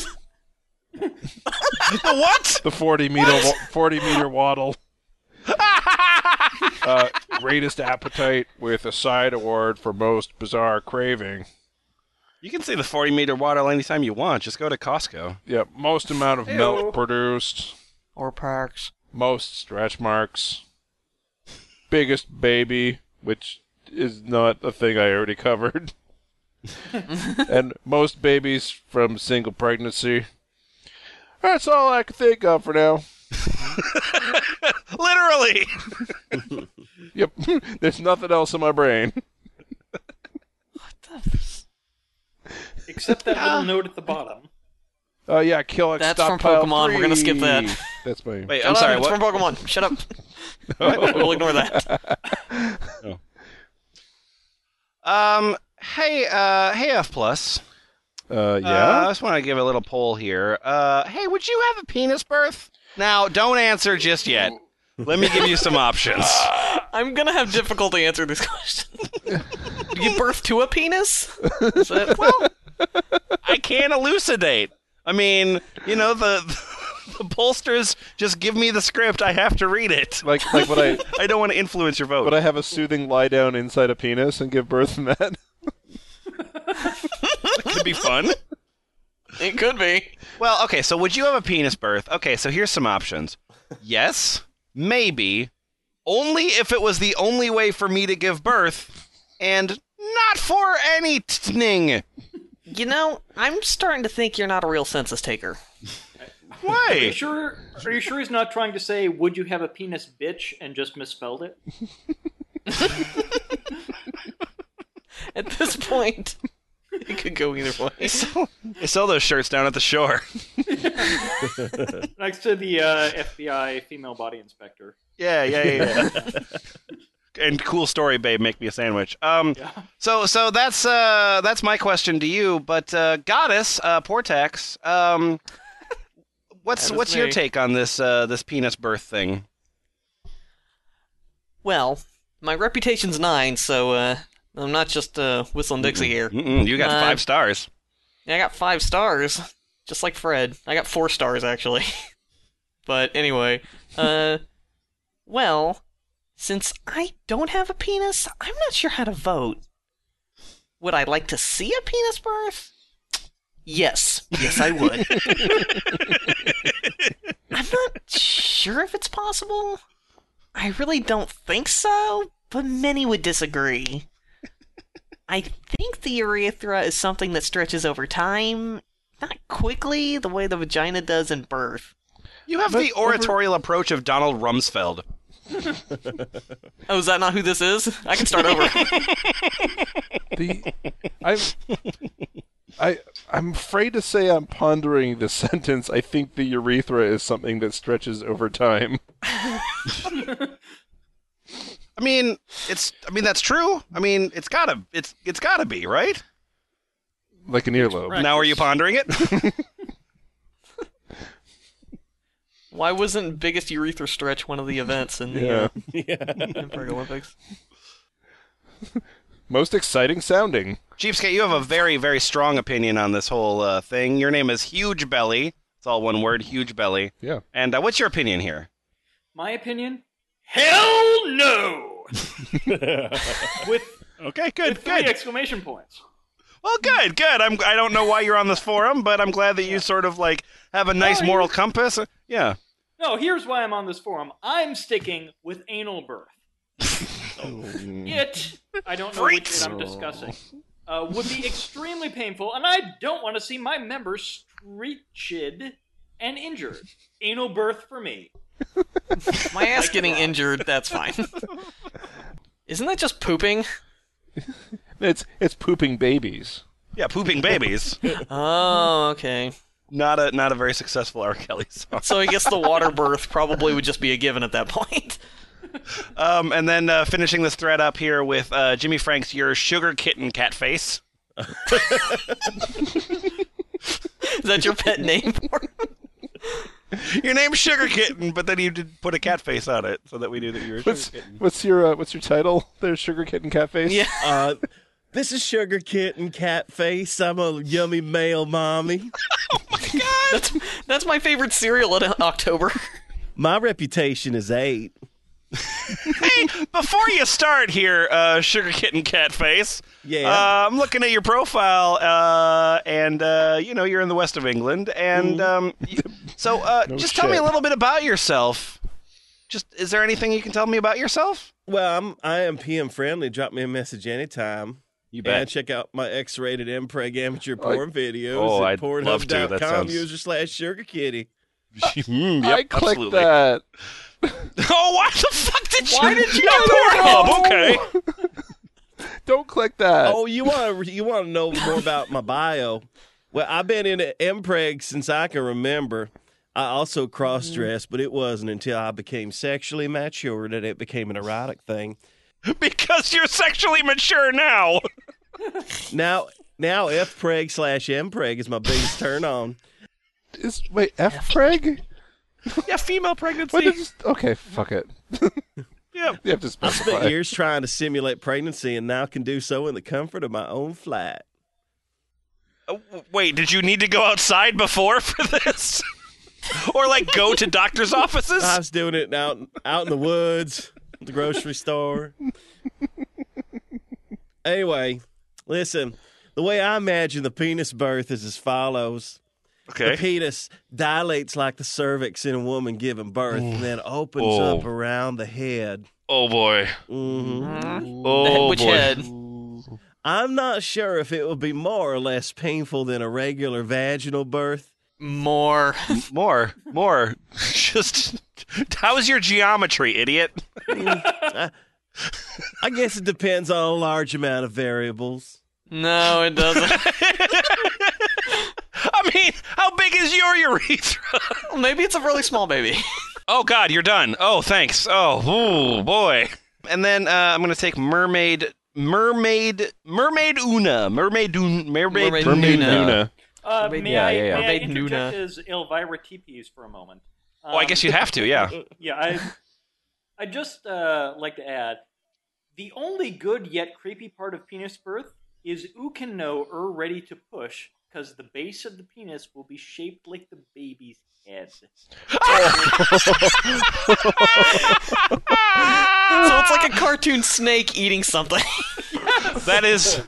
Speaker 1: what?
Speaker 5: the 40 meter wa- 40 meter waddle. uh, greatest appetite with a side award for most bizarre craving.
Speaker 1: You can see the 40 meter waddle anytime you want. Just go to Costco.
Speaker 5: Yep, most amount of milk produced.
Speaker 3: or parks.
Speaker 5: most stretch marks, biggest baby, which is not a thing I already covered, and most babies from single pregnancy. That's all I can think of for now.
Speaker 1: Literally.
Speaker 5: Yep, there's nothing else in my brain. What the?
Speaker 2: Except that little note at the bottom.
Speaker 5: Oh yeah, kill it.
Speaker 3: That's from Pokemon. We're gonna skip that.
Speaker 5: That's my.
Speaker 1: Wait, I'm sorry.
Speaker 3: It's
Speaker 1: What?
Speaker 3: from Pokemon. Shut up. we'll ignore that.
Speaker 1: Um. Hey. Uh. Hey. F plus.
Speaker 5: Uh,
Speaker 1: Uh,
Speaker 5: yeah.
Speaker 1: I just want to give a little poll here. Uh. Hey, would you have a penis birth? Now, don't answer just yet. Let me give you some options.
Speaker 3: I'm gonna have difficulty answering this question. you give birth to a penis? Is that, well,
Speaker 1: I can't elucidate. I mean, you know, the the pollsters just give me the script. I have to read it.
Speaker 5: like like what I
Speaker 1: I don't want to influence your vote.
Speaker 5: would I have a soothing lie down inside a penis and give birth from that?
Speaker 1: could be fun.
Speaker 3: it could be.
Speaker 1: Well, okay, so would you have a penis birth? Okay, so here's some options. Yes, maybe, only if it was the only way for me to give birth, and not for anything.
Speaker 3: You know, I'm starting to think you're not a real census taker. Why?
Speaker 2: Are you
Speaker 1: Why?
Speaker 2: sure? Are you sure he's not trying to say "Would you have a penis, bitch?" and just misspelled it?
Speaker 3: At this point, it could go either way.
Speaker 1: They sell those shirts down at the shore.
Speaker 2: Next to the uh, FBI female body inspector.
Speaker 1: Yeah, yeah, yeah. yeah. and cool story, babe. Make me a sandwich. Um,
Speaker 2: Yeah.
Speaker 1: so so that's uh that's my question to you. But uh, goddess, uh, Portaxx, um, what's
Speaker 3: That is
Speaker 1: what's your take on this uh this penis birth thing?
Speaker 3: Well, my reputation's nine, so uh, I'm not just uh, whistling Dixie here.
Speaker 1: Mm-mm, you got
Speaker 3: Uh,
Speaker 1: five stars.
Speaker 3: Yeah, I got five stars, just like Fred. I got four stars actually. but anyway, uh, well, since I don't have a penis, I'm not sure how to vote. Would I like to see a penis birth? Yes, yes, I would. I'm not sure if it's possible. I really don't think so, but many would disagree. I think the urethra is something that stretches over time, not quickly the way the vagina does in birth.
Speaker 1: You have
Speaker 5: But
Speaker 1: the oratorial approach of Donald Rumsfeld.
Speaker 3: Oh, is that not who this is? I can start over.
Speaker 5: The I'm I I'm afraid to say I'm pondering the sentence. I think the urethra is something that stretches over time.
Speaker 1: I mean, it's. I mean, that's true. I mean, it's gotta. It's. It's gotta be right.
Speaker 5: Like an earlobe.
Speaker 2: Right.
Speaker 1: Now, are you pondering it?
Speaker 3: Why wasn't biggest urethra stretch one of the events in the uh, Mpreg Olympics?
Speaker 5: Most exciting sounding.
Speaker 1: Cheapskate, you have a very, very strong opinion on this whole uh, thing. Your name is Huge Belly. It's all one word, Huge Belly.
Speaker 5: Yeah.
Speaker 1: And uh, what's your opinion here?
Speaker 2: My opinion? Hell no! with
Speaker 1: Okay, good,
Speaker 2: with three exclamation points.
Speaker 1: Well, good, good. I'm. I don't know why you're on this forum, but I'm glad that you sort of like have a nice
Speaker 2: Oh, you-
Speaker 1: moral compass. Yeah.
Speaker 2: No, here's why I'm on this forum. I'm sticking with anal birth. it, I don't know which
Speaker 1: Freaks.
Speaker 2: it I'm discussing, uh, would be extremely painful, and I don't want to see my members screeched and injured. Anal birth for me.
Speaker 3: My ass getting injured, that's fine. Isn't that just pooping?
Speaker 5: It's it's pooping babies.
Speaker 1: Yeah, pooping babies.
Speaker 3: Oh, okay.
Speaker 1: not a not a very successful R. Kelly song.
Speaker 3: So I guess the water birth probably would just be a given at that point.
Speaker 1: Um, and then uh, finishing this thread up here with uh, Jimmy Frank's "Your Sugar Kitten Cat Face."
Speaker 3: Is that your pet name for it?
Speaker 1: Your name's Sugar Kitten, but then you did put a cat face on it so that we knew that you were
Speaker 5: What's
Speaker 1: sugar kitten.
Speaker 5: what's your uh, what's your title? There's Sugar Kitten Cat Face.
Speaker 3: Yeah.
Speaker 4: Uh, this is Sugar Kitten Cat Face. I'm a yummy male mommy. oh my god.
Speaker 3: That's that's my favorite cereal in October.
Speaker 4: My reputation is eight.
Speaker 1: Hey, before you start here, uh, Sugar Kitten Cat Face.
Speaker 4: Yeah.
Speaker 1: Uh, I'm looking at your profile, uh, and uh, you know you're in the west of England, and um, y- so uh,
Speaker 5: No
Speaker 1: just tell me a little bit about yourself. Just is there anything you can tell me about yourself?
Speaker 4: Well, I'm I am PM friendly. Drop me a message anytime.
Speaker 1: You
Speaker 4: And check out my X-rated Mpreg amateur porn videos
Speaker 1: Oh,
Speaker 4: at
Speaker 1: I'd love to. That
Speaker 4: pornhub.com
Speaker 1: sounds-
Speaker 4: user slash sugar kitty.
Speaker 1: Mm,
Speaker 5: I clicked
Speaker 1: absolutely.
Speaker 5: that.
Speaker 1: Oh, why the fuck did you?
Speaker 3: Why did you-
Speaker 1: Yeah, Pornhub. Okay.
Speaker 5: Don't click that.
Speaker 4: Oh, you want to you want to know more about my bio? Well, I've been in Mpreg since I can remember. I also cross dressed, but it wasn't until I became sexually mature that it became an erotic thing.
Speaker 1: because you're sexually mature now.
Speaker 4: Now, now F preg slash M preg is my biggest turn on.
Speaker 5: Is wait F Preg?
Speaker 1: Yeah, female pregnancy.
Speaker 5: What is? Okay, fuck it.
Speaker 1: yeah.
Speaker 5: You have to
Speaker 4: I spent years trying to simulate pregnancy, and now can do so in the comfort of my own flat.
Speaker 1: Uh, wait, did you need to go outside before for this? or like go to doctor's offices?
Speaker 4: I was doing it out out in the woods, the grocery store. Anyway, listen. The way I imagine the penis birth is as follows: the penis dilates like the cervix in a woman giving birth, and then opens
Speaker 1: Oh.
Speaker 4: up around the head.
Speaker 1: Oh boy.
Speaker 4: hmm
Speaker 1: Oh
Speaker 3: Which
Speaker 1: boy.
Speaker 3: head?
Speaker 4: I'm not sure if it would be more or less painful than a regular vaginal birth.
Speaker 3: More.
Speaker 1: More, more. Just how is your geometry, idiot?
Speaker 4: I guess it depends on a large amount of variables.
Speaker 3: No, it doesn't.
Speaker 1: I mean, how big is your urethra?
Speaker 3: Maybe it's a really small baby.
Speaker 1: Oh God, you're done. Oh, thanks. Oh, ooh, boy. And then uh, I'm gonna take mermaid, mermaid, mermaid Una, mermaid, Un- mermaid,
Speaker 3: Mermaid
Speaker 5: Mermaid
Speaker 3: Nuna.
Speaker 5: Nuna.
Speaker 2: Uh, may
Speaker 5: yeah,
Speaker 2: I,
Speaker 5: yeah, yeah.
Speaker 2: May I
Speaker 3: Mermaid
Speaker 2: interject
Speaker 3: Nuna.
Speaker 2: as Elvira Teepees for a moment?
Speaker 1: Oh, I
Speaker 2: Um,
Speaker 1: guess you'd have to, yeah.
Speaker 2: Yeah, I I just uh, like to add the only good yet creepy part of penis birth is who can know er ready to push because the base of the penis will be shaped like the baby's head.
Speaker 3: so it's like a cartoon snake eating something.
Speaker 1: That is.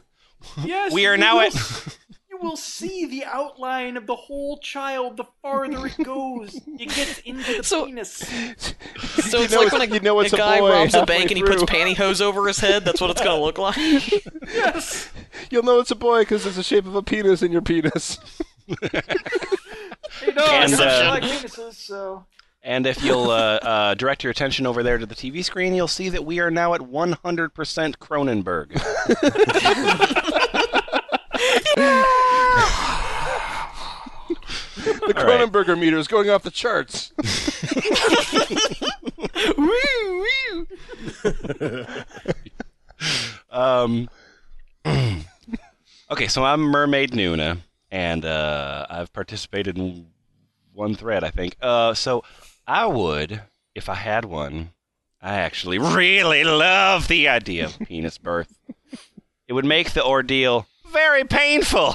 Speaker 2: Yes,
Speaker 1: We are now
Speaker 2: will
Speaker 1: at.
Speaker 2: S- You will see the outline of the whole child the farther it goes. It gets into the
Speaker 3: So-
Speaker 2: penis.
Speaker 3: So it's
Speaker 5: know
Speaker 3: like
Speaker 5: it's-
Speaker 3: when a,
Speaker 5: you know it's
Speaker 3: a
Speaker 5: a
Speaker 3: guy
Speaker 5: boy
Speaker 3: robs a bank and he puts pantyhose over his head. That's what it's gonna look like.
Speaker 2: Yes.
Speaker 5: You'll know it's a boy because it's the shape of a penis in your penis.
Speaker 2: Hey, no,
Speaker 1: And,
Speaker 2: I
Speaker 1: uh,
Speaker 2: like penises, so.
Speaker 1: And if you'll uh, uh, direct your attention over there to the TV screen, you'll see that we are now at 100% Cronenberg.
Speaker 5: The
Speaker 1: All right.
Speaker 5: Cronenberger meter is going off the charts.
Speaker 1: Um, okay, so I'm Mermaid Nuna, and uh, I've participated in one thread, I think. Uh, so I would, if I had one, I actually really love the idea of penis birth. It would make the ordeal very painful.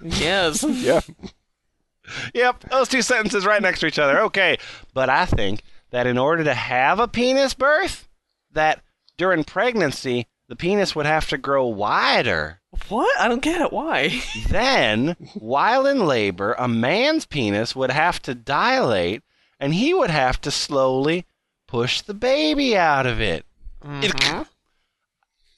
Speaker 3: yes.
Speaker 5: Yeah.
Speaker 1: Yep, those two sentences right next to each other. Okay, but I think that in order to have a penis birth, that during pregnancy the penis would have to grow wider.
Speaker 3: What? I don't get it. Why?
Speaker 1: Then, while in labor, a man's penis would have to dilate, and he would have to slowly push the baby out of it. It-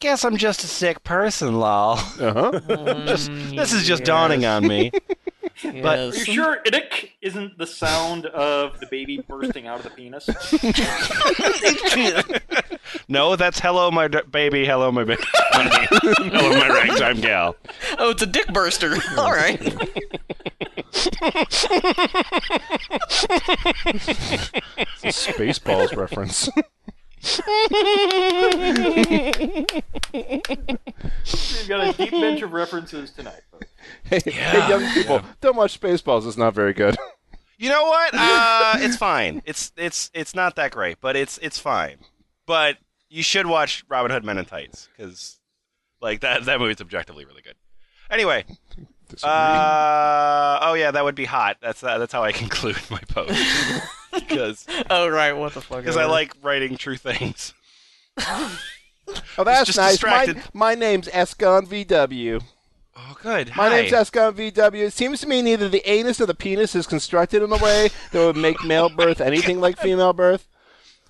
Speaker 1: Guess I'm just a sick person, lol.
Speaker 5: Uh huh.
Speaker 1: Just, this is just dawning on me. But-
Speaker 2: Are you
Speaker 3: Yes.
Speaker 2: sure idic isn't the sound of the baby bursting out of the penis?
Speaker 1: No, that's hello, my d- baby. Hello, my baby. hello, my ragtime gal.
Speaker 3: Oh, it's a dick burster. All right.
Speaker 5: It's a Spaceballs reference.
Speaker 2: We've got a deep bench of references tonight. folks.
Speaker 5: Hey, hey, young people, don't watch Spaceballs. It's not very good.
Speaker 1: You know what? Uh, it's fine. It's it's it's not that great, but it's it's fine. But you should watch Robin Hood Men in Tights because like that that movie's objectively really good. Anyway,
Speaker 5: Disagree.
Speaker 1: uh, oh yeah, that would be hot. That's uh, that's how I conclude my post because
Speaker 3: Oh right. What the fuck?
Speaker 1: because I like writing true things.
Speaker 5: oh, that's
Speaker 1: just
Speaker 5: nice. My, my name's Escon VW.
Speaker 1: Oh, good.
Speaker 5: My
Speaker 1: Hi.
Speaker 5: name's Escon VW. It seems to me neither the anus or the penis is constructed in a way that would make male birth anything like female birth.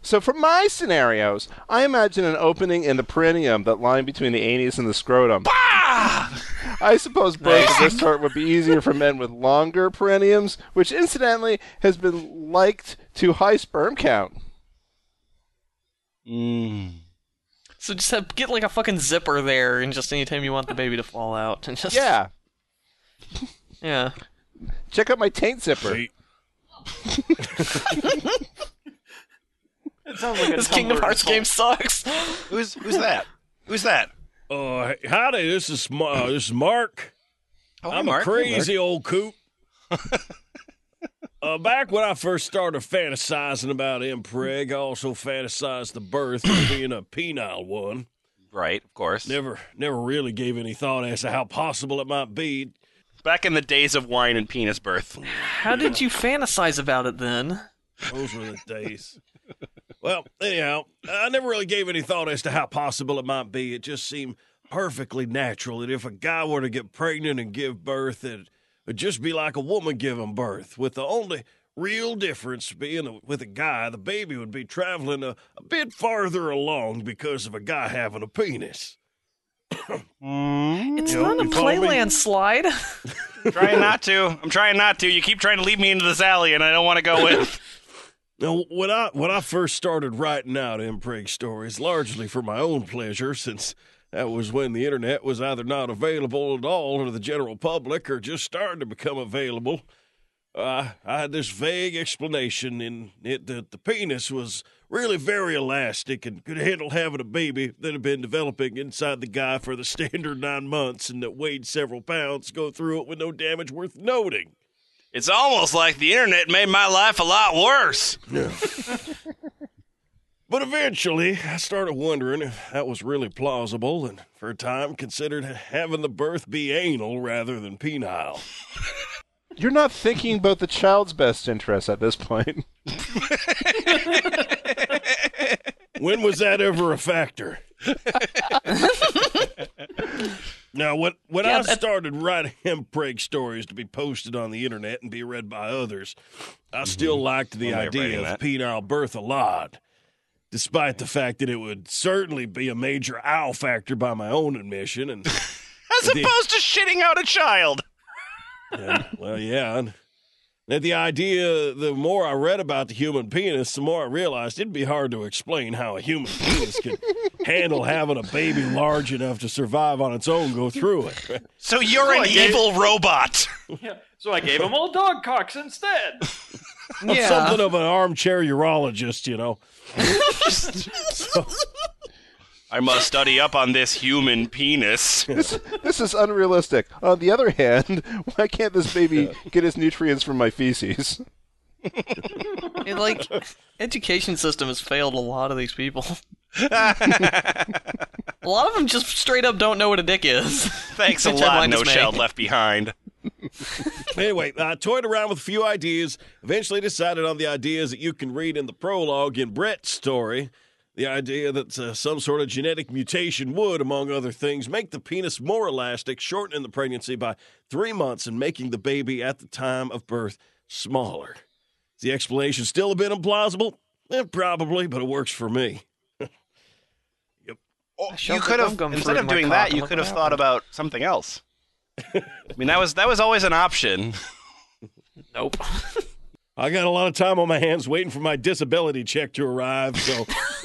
Speaker 5: So for my scenarios, I imagine an opening in the perineum that line between the anus and the scrotum. I suppose birth of this sort would be easier for men with longer perineums, which incidentally has been liked to high sperm count.
Speaker 1: Mm.
Speaker 3: So just have, get like a fucking zipper there, and just anytime you want the baby to fall out, and just
Speaker 5: Yeah.
Speaker 3: yeah.
Speaker 5: Check out my taint zipper.
Speaker 4: Wait,
Speaker 2: It sounds like a
Speaker 3: This Kingdom Hearts
Speaker 2: insult.
Speaker 3: game sucks.
Speaker 1: Who's who's that? Who's that?
Speaker 4: Uh, howdy, this is Ma- uh, this is Mark.
Speaker 1: Oh,
Speaker 4: I'm
Speaker 1: Mark.
Speaker 4: a crazy old coot. uh, back when I first started fantasizing about mpreg, I also fantasized the birth of being a penile one.
Speaker 1: Right, of course.
Speaker 4: Never, never really gave any thought as to how possible it might be.
Speaker 1: Back in the days of wine and penis birth.
Speaker 3: How did you fantasize about it then?
Speaker 4: Those were the days. Well, anyhow, I never really gave any thought as to how possible it might be. It just seemed perfectly natural that if a guy were to get pregnant and give birth, it would just be like a woman giving birth, with the only real difference being with a guy, the baby would be traveling a, a bit farther along because of a guy having a penis. Mm-hmm.
Speaker 3: It's
Speaker 4: You know,
Speaker 3: not a
Speaker 4: you follow
Speaker 3: playland slide.
Speaker 1: trying not to. I'm trying not to. You keep trying to lead me into this alley, and I don't want to go in.
Speaker 4: Now, when I when I first started writing out mpreg stories, largely for my own pleasure, since that was when the internet was either not available at all to the general public or just starting to become available, uh, I had this vague explanation in it that the penis was really very elastic and could handle having a baby that had been developing inside the guy for the standard nine months and that weighed several pounds go through it with no damage worth noting.
Speaker 1: It's almost like the internet made my life a lot worse.
Speaker 4: But eventually, I started wondering if that was really plausible, and for a time considered having the birth be anal rather than penile.
Speaker 5: You're not thinking about the child's best interest at this point.
Speaker 4: When was that ever a factor? now, when, when
Speaker 3: Yeah,
Speaker 4: I
Speaker 3: that-
Speaker 4: started writing mpreg stories to be posted on the internet and be read by others, I still mm-hmm. liked the
Speaker 1: Well,
Speaker 4: idea
Speaker 1: writing
Speaker 4: of
Speaker 1: that.
Speaker 4: penile birth a lot, despite the fact that it would certainly be a major owl factor by my own admission. And
Speaker 1: As
Speaker 4: The-
Speaker 1: opposed to shitting out a child.
Speaker 4: And, well, yeah. And that the idea, the more I read about the human penis, the more I realized it'd be hard to explain how a human penis could handle having a baby large enough to survive on its own go through it.
Speaker 1: So you're an evil robot.
Speaker 2: Yeah, so I gave them all dog cocks instead.
Speaker 4: I'm something of an armchair urologist, you know. so,
Speaker 1: I must study up on this human penis.
Speaker 5: This, this is unrealistic. On the other hand, why can't this baby get his nutrients from my feces?
Speaker 3: It, like education system has failed a lot of these people. a lot of them just straight up don't know what a dick is.
Speaker 1: Thanks a lot, No
Speaker 3: is.
Speaker 1: Child Left Behind.
Speaker 4: Anyway, I toyed around with a few ideas, eventually decided on the ideas that you can read in the prologue in Brett's story. The idea that uh, some sort of genetic mutation would, among other things, make the penis more elastic, shortening the pregnancy by three months, and making the baby at the time of birth smaller. Is the explanation still a bit implausible? Eh, probably, but it works for me.
Speaker 1: Oh, you could have
Speaker 3: gum gum
Speaker 1: instead of doing that, you could have thought about something else. I mean, that was that was always an option.
Speaker 3: Nope.
Speaker 4: I got a lot of time on my hands waiting for my disability check to arrive, so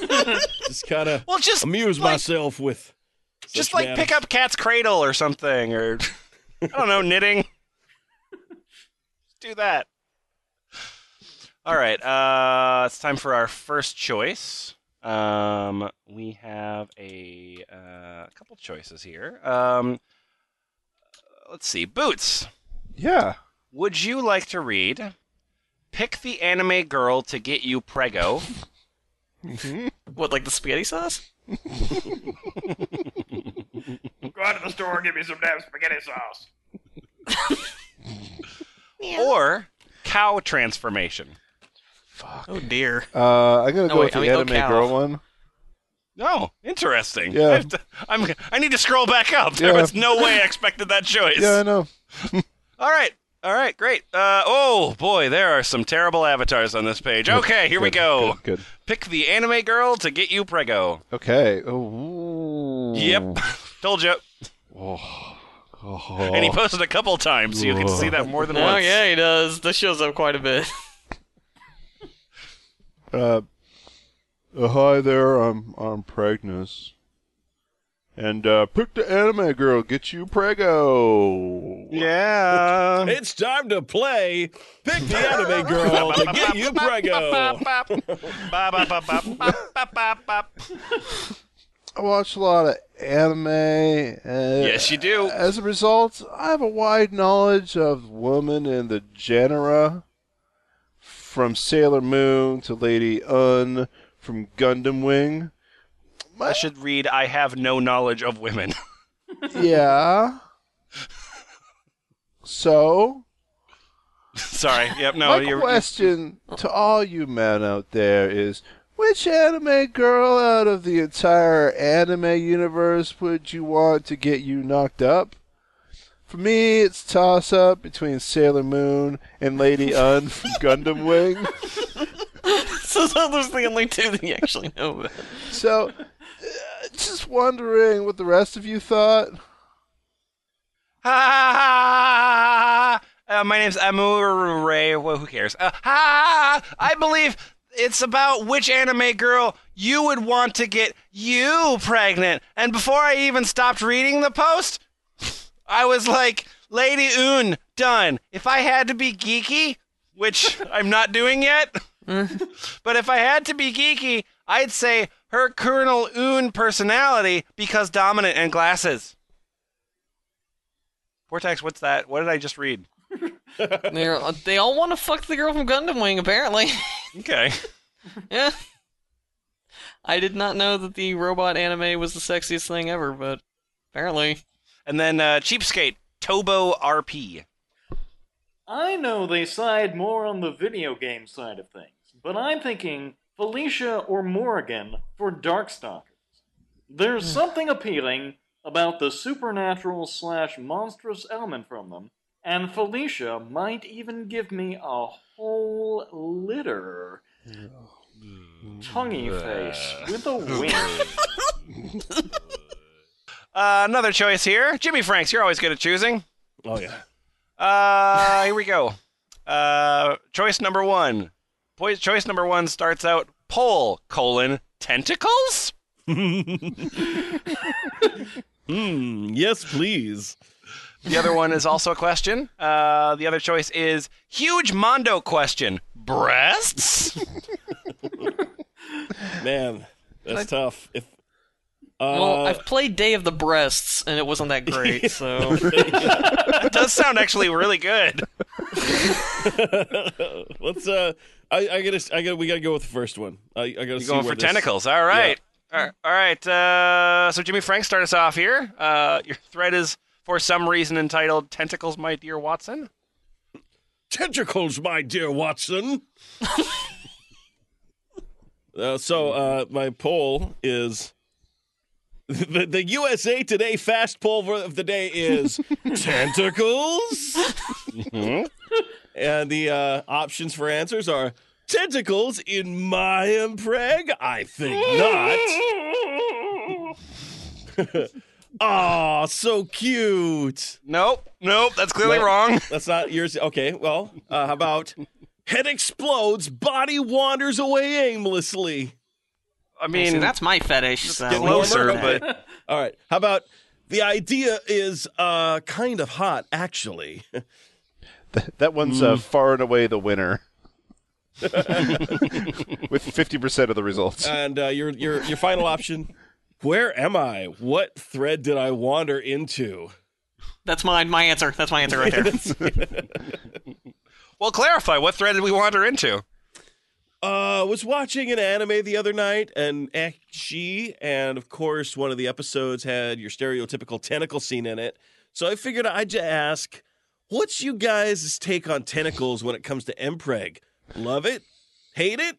Speaker 4: just kind of
Speaker 1: Well, just
Speaker 4: amuse
Speaker 1: like-
Speaker 4: myself with.
Speaker 1: just like
Speaker 4: matters.
Speaker 1: pick up Cat's Cradle or something, or I don't know, knitting. Do that. All right, uh, it's time for our first choice. Um, we have a uh, couple choices here. Um, let's see, Boots.
Speaker 5: Yeah.
Speaker 1: Would you like to read? Pick the anime girl to get you prego.
Speaker 3: What, like the spaghetti sauce?
Speaker 2: Go out to the store and get me some damn spaghetti sauce.
Speaker 1: or cow transformation. Fuck.
Speaker 3: Oh dear.
Speaker 5: Uh, I'm gonna go
Speaker 3: wait,
Speaker 5: with
Speaker 3: I
Speaker 5: the
Speaker 3: mean, oh,
Speaker 5: anime
Speaker 3: cow.
Speaker 5: girl one.
Speaker 1: Oh, interesting.
Speaker 5: Yeah.
Speaker 1: I, to, I'm, I need to scroll back up. There
Speaker 5: Yeah.
Speaker 1: was no way I expected that choice.
Speaker 5: Yeah, I know.
Speaker 1: All right. All right, great. Uh, oh, boy, there are some terrible avatars on this page. Okay, here we go.
Speaker 5: Good. good.
Speaker 1: Pick the anime girl to get you prego.
Speaker 5: Okay. Oh.
Speaker 1: Yep. Told you.
Speaker 5: Oh.
Speaker 1: And he posted a couple times, so you can see that more than
Speaker 3: Oh
Speaker 1: once.
Speaker 3: Oh yeah, he does. This shows up quite a bit.
Speaker 5: Uh, uh, hi there. I'm I'm Pregnus. And uh, pick the anime girl. Get you prego.
Speaker 1: Yeah.
Speaker 4: It's time to play Pick the Anime Girl to get you prego.
Speaker 5: I watch a lot of anime.
Speaker 1: Yes, you do.
Speaker 5: As a result, I have a wide knowledge of women in the genera, from Sailor Moon to Lady Une, from Gundam Wing.
Speaker 1: I should read I have no knowledge of women.
Speaker 5: yeah. So,
Speaker 1: Sorry. Yep, no,
Speaker 5: my
Speaker 1: you're
Speaker 5: question to all you men out there is which anime girl out of the entire anime universe would you want to get you knocked up? For me, it's toss up between Sailor Moon and Lady Une from Gundam Wing.
Speaker 3: so those are the only two that you actually know about.
Speaker 5: So, uh, just wondering what the rest of you thought.
Speaker 1: Ha uh, My name's Amure. Well, who cares? Uh, ha! I believe it's about which anime girl you would want to get you pregnant. And before I even stopped reading the post, I was like, Lady Une, done. If I had to be geeky, which I'm not doing yet, but if I had to be geeky, I'd say her Colonel Une personality because dominant and glasses. Vortex, what's that? What did I just read?
Speaker 3: They're, they all want to fuck the girl from Gundam Wing, apparently.
Speaker 1: Okay.
Speaker 3: yeah. I did not know that the robot anime was the sexiest thing ever, but apparently.
Speaker 1: And then uh, Cheapskate, Tobo RP.
Speaker 2: I know they side more on the video game side of things, but I'm thinking Felicia or Morrigan for Darkstalkers. There's something appealing about the supernatural slash monstrous element from them, and Felicia might even give me a whole litter. Tonguey face with a wing.
Speaker 1: Uh, another choice here. Jimmyfranks, you're always good at choosing.
Speaker 4: Oh yeah.
Speaker 1: Uh, here we go. Uh, choice number one. Poise, choice number one starts out pole, colon, tentacles?
Speaker 4: Hmm. Yes, please.
Speaker 1: The other one is also a question. Uh, the other choice is huge Mondo question. Breasts?
Speaker 4: Man, that's tough. If uh,
Speaker 3: Well, I've played Day of the Breasts, and it wasn't that great, so.
Speaker 1: that does sound actually really good.
Speaker 4: let's uh, I, I gotta, I gotta, we gotta go with the first one. I, I gotta
Speaker 1: You're
Speaker 4: see
Speaker 1: going for
Speaker 4: this-
Speaker 1: tentacles. All right. All right. All right. Uh, so Jimmy Frank, start us off here. Uh, your thread is for some reason entitled "Tentacles, My Dear Watson."
Speaker 4: Tentacles, my dear Watson. uh, so uh, my poll is the, the USA Today fast poll of the day is tentacles, and the uh, options for answers are tentacles in my mpreg. I think not. Oh, so cute.
Speaker 1: Nope, nope, that's clearly
Speaker 4: Nope.
Speaker 1: wrong.
Speaker 4: That's not yours. Okay, well, uh, how about head explodes, body wanders away aimlessly.
Speaker 1: I
Speaker 3: See,
Speaker 1: mean,
Speaker 3: that's my fetish. So
Speaker 4: getting
Speaker 1: closer,
Speaker 4: warmer.
Speaker 1: but
Speaker 4: All right, how about the idea is uh, kind of hot, actually.
Speaker 5: That one's uh, far and away the winner. With 50% of the results.
Speaker 4: and uh, your your your final option. Where am I? What thread did I wander into?
Speaker 3: that's mine. My answer. That's my answer right there.
Speaker 1: well, clarify what thread did we wander into?
Speaker 4: Uh, was watching an anime the other night, and she, and of course, one of the episodes had your stereotypical tentacle scene in it. So I figured I'd just ask, what's you guys' take on tentacles when it comes to Mpreg? Love it? Hate it?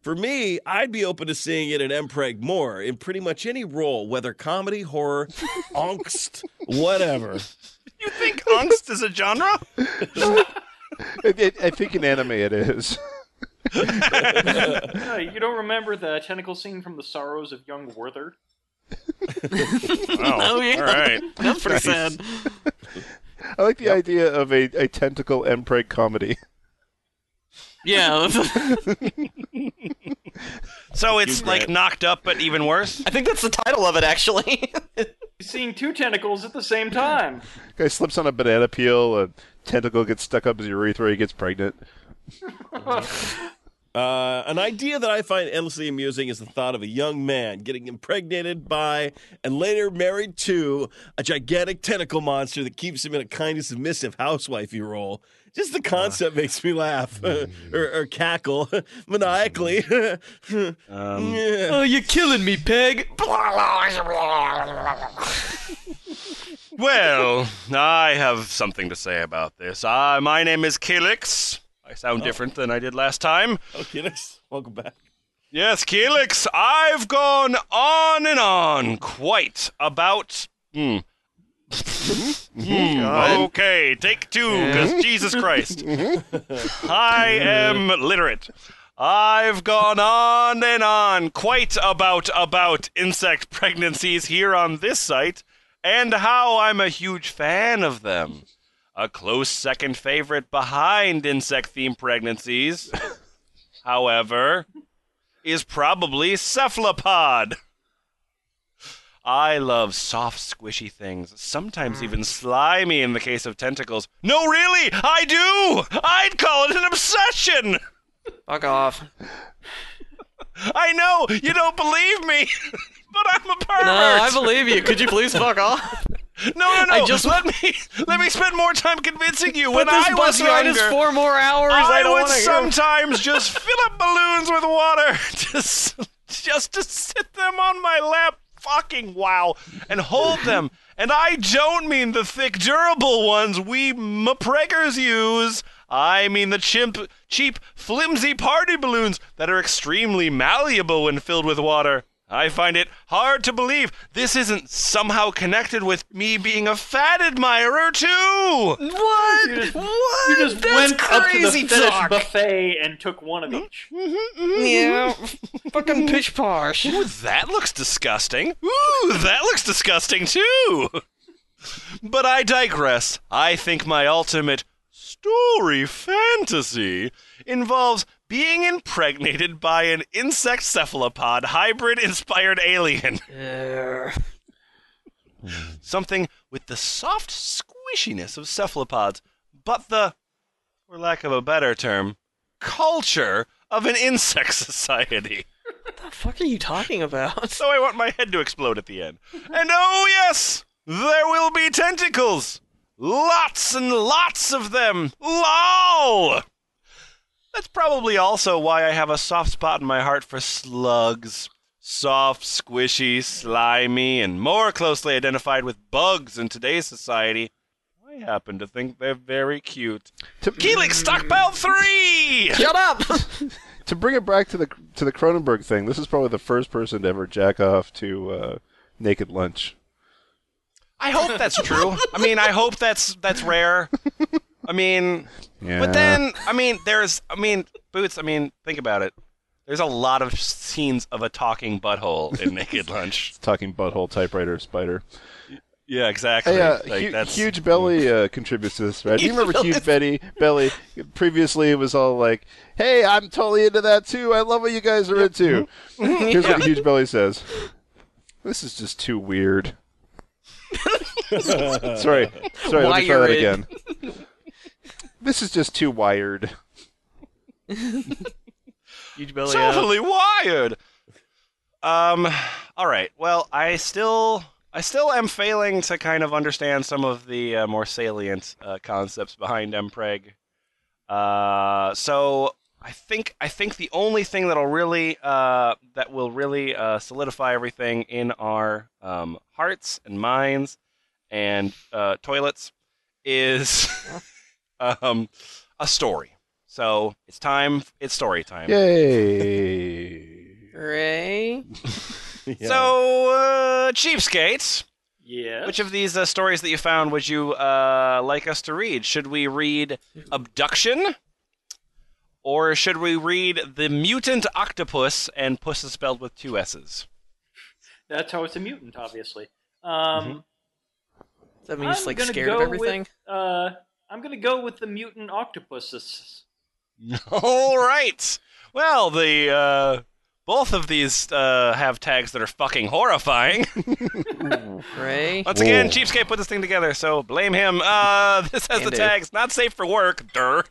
Speaker 4: For me, I'd be open to seeing it in Mpreg more in pretty much any role, whether comedy, horror, angst, whatever.
Speaker 1: You think angst is a genre?
Speaker 5: It- it- I think in anime it is.
Speaker 2: You don't remember the tentacle scene from The Sorrows of Young Werther?
Speaker 3: Oh, yeah.
Speaker 1: All right.
Speaker 3: That's pretty sad.
Speaker 5: I like the idea of a, a tentacle Mpreg comedy.
Speaker 3: Yeah.
Speaker 1: So it's
Speaker 4: You
Speaker 1: like knocked up, but even worse.
Speaker 3: I think that's the title of it, actually.
Speaker 2: Seeing two tentacles at the same time.
Speaker 5: Guy slips on a banana peel, a tentacle gets stuck up his urethra, he gets pregnant.
Speaker 4: Uh, an idea that I find endlessly amusing is the thought of a young man getting impregnated by and later married to a gigantic tentacle monster that keeps him in a kind of submissive housewifey role. Just the concept makes me laugh or, or cackle maniacally.
Speaker 1: Um,
Speaker 4: Yeah.
Speaker 3: oh, you're killing me, Peg.
Speaker 1: Well, I have something to say about this. Uh, my name is Kilix. I sound oh. different than I did last time.
Speaker 4: Oh, okay, nice. Welcome back.
Speaker 1: Yes, Kilix, I've gone on and on quite about. Hmm, mm-hmm. hmm mm-hmm. Uh-huh. okay, take two, because uh-huh. Jesus Christ. Mm-hmm. I am literate. I've gone on and on quite about about insect pregnancies here on this site and how I'm a huge fan of them. A close second favorite behind insect themed pregnancies, however, is probably cephalopod. I love soft, squishy things, sometimes mm. even slimy in the case of tentacles. No, really, I do! I'd call it an obsession!
Speaker 3: Fuck off.
Speaker 1: I know, you don't believe me, but I'm a pervert!
Speaker 3: No, I believe you. Could you please fuck off?
Speaker 1: No, no, no.
Speaker 3: I just-
Speaker 1: let me let me spend more time convincing you. when
Speaker 3: this
Speaker 1: I
Speaker 3: bus
Speaker 1: was
Speaker 3: ride
Speaker 1: younger,
Speaker 3: is four more hours. I,
Speaker 1: I, would sometimes just fill up balloons with water, just just to sit them on my lap. Fucking wow, and hold them. And I don't mean the thick, durable ones we MPreggers use. I mean the chimp, cheap, flimsy party balloons that are extremely malleable when filled with water. I find it hard to believe this isn't somehow connected with me being a fat admirer too.
Speaker 3: What?
Speaker 2: You just,
Speaker 3: what?
Speaker 2: you just
Speaker 3: That's
Speaker 2: went up to the
Speaker 3: crazy talk.
Speaker 2: buffet and took one of each. Mm-hmm, mm-hmm, mm-hmm.
Speaker 3: Yeah, fucking pitch posh.
Speaker 1: Ooh, that looks disgusting. Ooh, that looks disgusting too. But I digress. I think my ultimate story fantasy involves being impregnated by an insect cephalopod hybrid inspired alien. Something with the soft squishiness of cephalopods, but the, for lack of a better term, culture of an insect society.
Speaker 3: What the fuck are you talking about?
Speaker 1: So I want my head to explode at the end. And oh, yes, there will be tentacles. Lots and lots of them. LOL! That's probably also why I have a soft spot in my heart for slugs. Soft, squishy, slimy, and more closely identified with bugs in today's society. I happen to think they're very cute.
Speaker 5: To,
Speaker 1: Keelix Stockpile 3!
Speaker 3: Shut up!
Speaker 5: to bring it back to the to the Cronenberg thing, this is probably the first person to ever jack off to uh, Naked Lunch.
Speaker 1: I hope that's true. I mean, I hope that's that's rare. I mean,
Speaker 5: Yeah.
Speaker 1: but then I mean, there's I mean, Boots. I mean, think about it. There's a lot of scenes of a talking butthole in Naked Lunch.
Speaker 5: Talking butthole typewriter spider.
Speaker 1: Yeah, exactly.
Speaker 5: Hey, uh,
Speaker 1: Like,
Speaker 5: Hu- Huge Belly uh, contributes to this, right? Do you remember Huge Betty Belly? Previously, it was all like, "Hey, I'm totally into that too. I love what you guys are into." Here's what Huge Belly says: "This is just too weird." sorry, sorry. Let me try that again. This is just too wired.
Speaker 3: Huge belly out.
Speaker 1: totally wired. Um. All right. Well, I still, I still am failing to kind of understand some of the uh, more salient uh, concepts behind Mpreg. Uh. So I think, I think the only thing that'll really, uh, that will really uh, solidify everything in our um, hearts and minds and uh, toilets is um, a story. So it's time. It's story time.
Speaker 5: Yay!
Speaker 3: Ray.
Speaker 4: Yeah.
Speaker 1: So, uh, cheapskates.
Speaker 2: Yeah.
Speaker 1: Which of these uh, stories that you found would you uh, like us to read? Should we read Abduction? Or should we read The Mutant Octopus and Puss is spelled with two S's?
Speaker 2: That's how it's a mutant, obviously. Um,
Speaker 3: Does that mean he's
Speaker 2: I'm
Speaker 3: like
Speaker 2: gonna
Speaker 3: scared
Speaker 2: go
Speaker 3: of everything?
Speaker 2: With, uh, I'm gonna go with the mutant octopuses.
Speaker 1: All right. Well, the uh, both of these uh, have tags that are fucking horrifying.
Speaker 3: Ray.
Speaker 1: Once again,
Speaker 5: Whoa.
Speaker 1: Cheapskate put this thing together, so blame him. Uh, this has the
Speaker 3: Can do.
Speaker 1: tags not safe for work. Dur.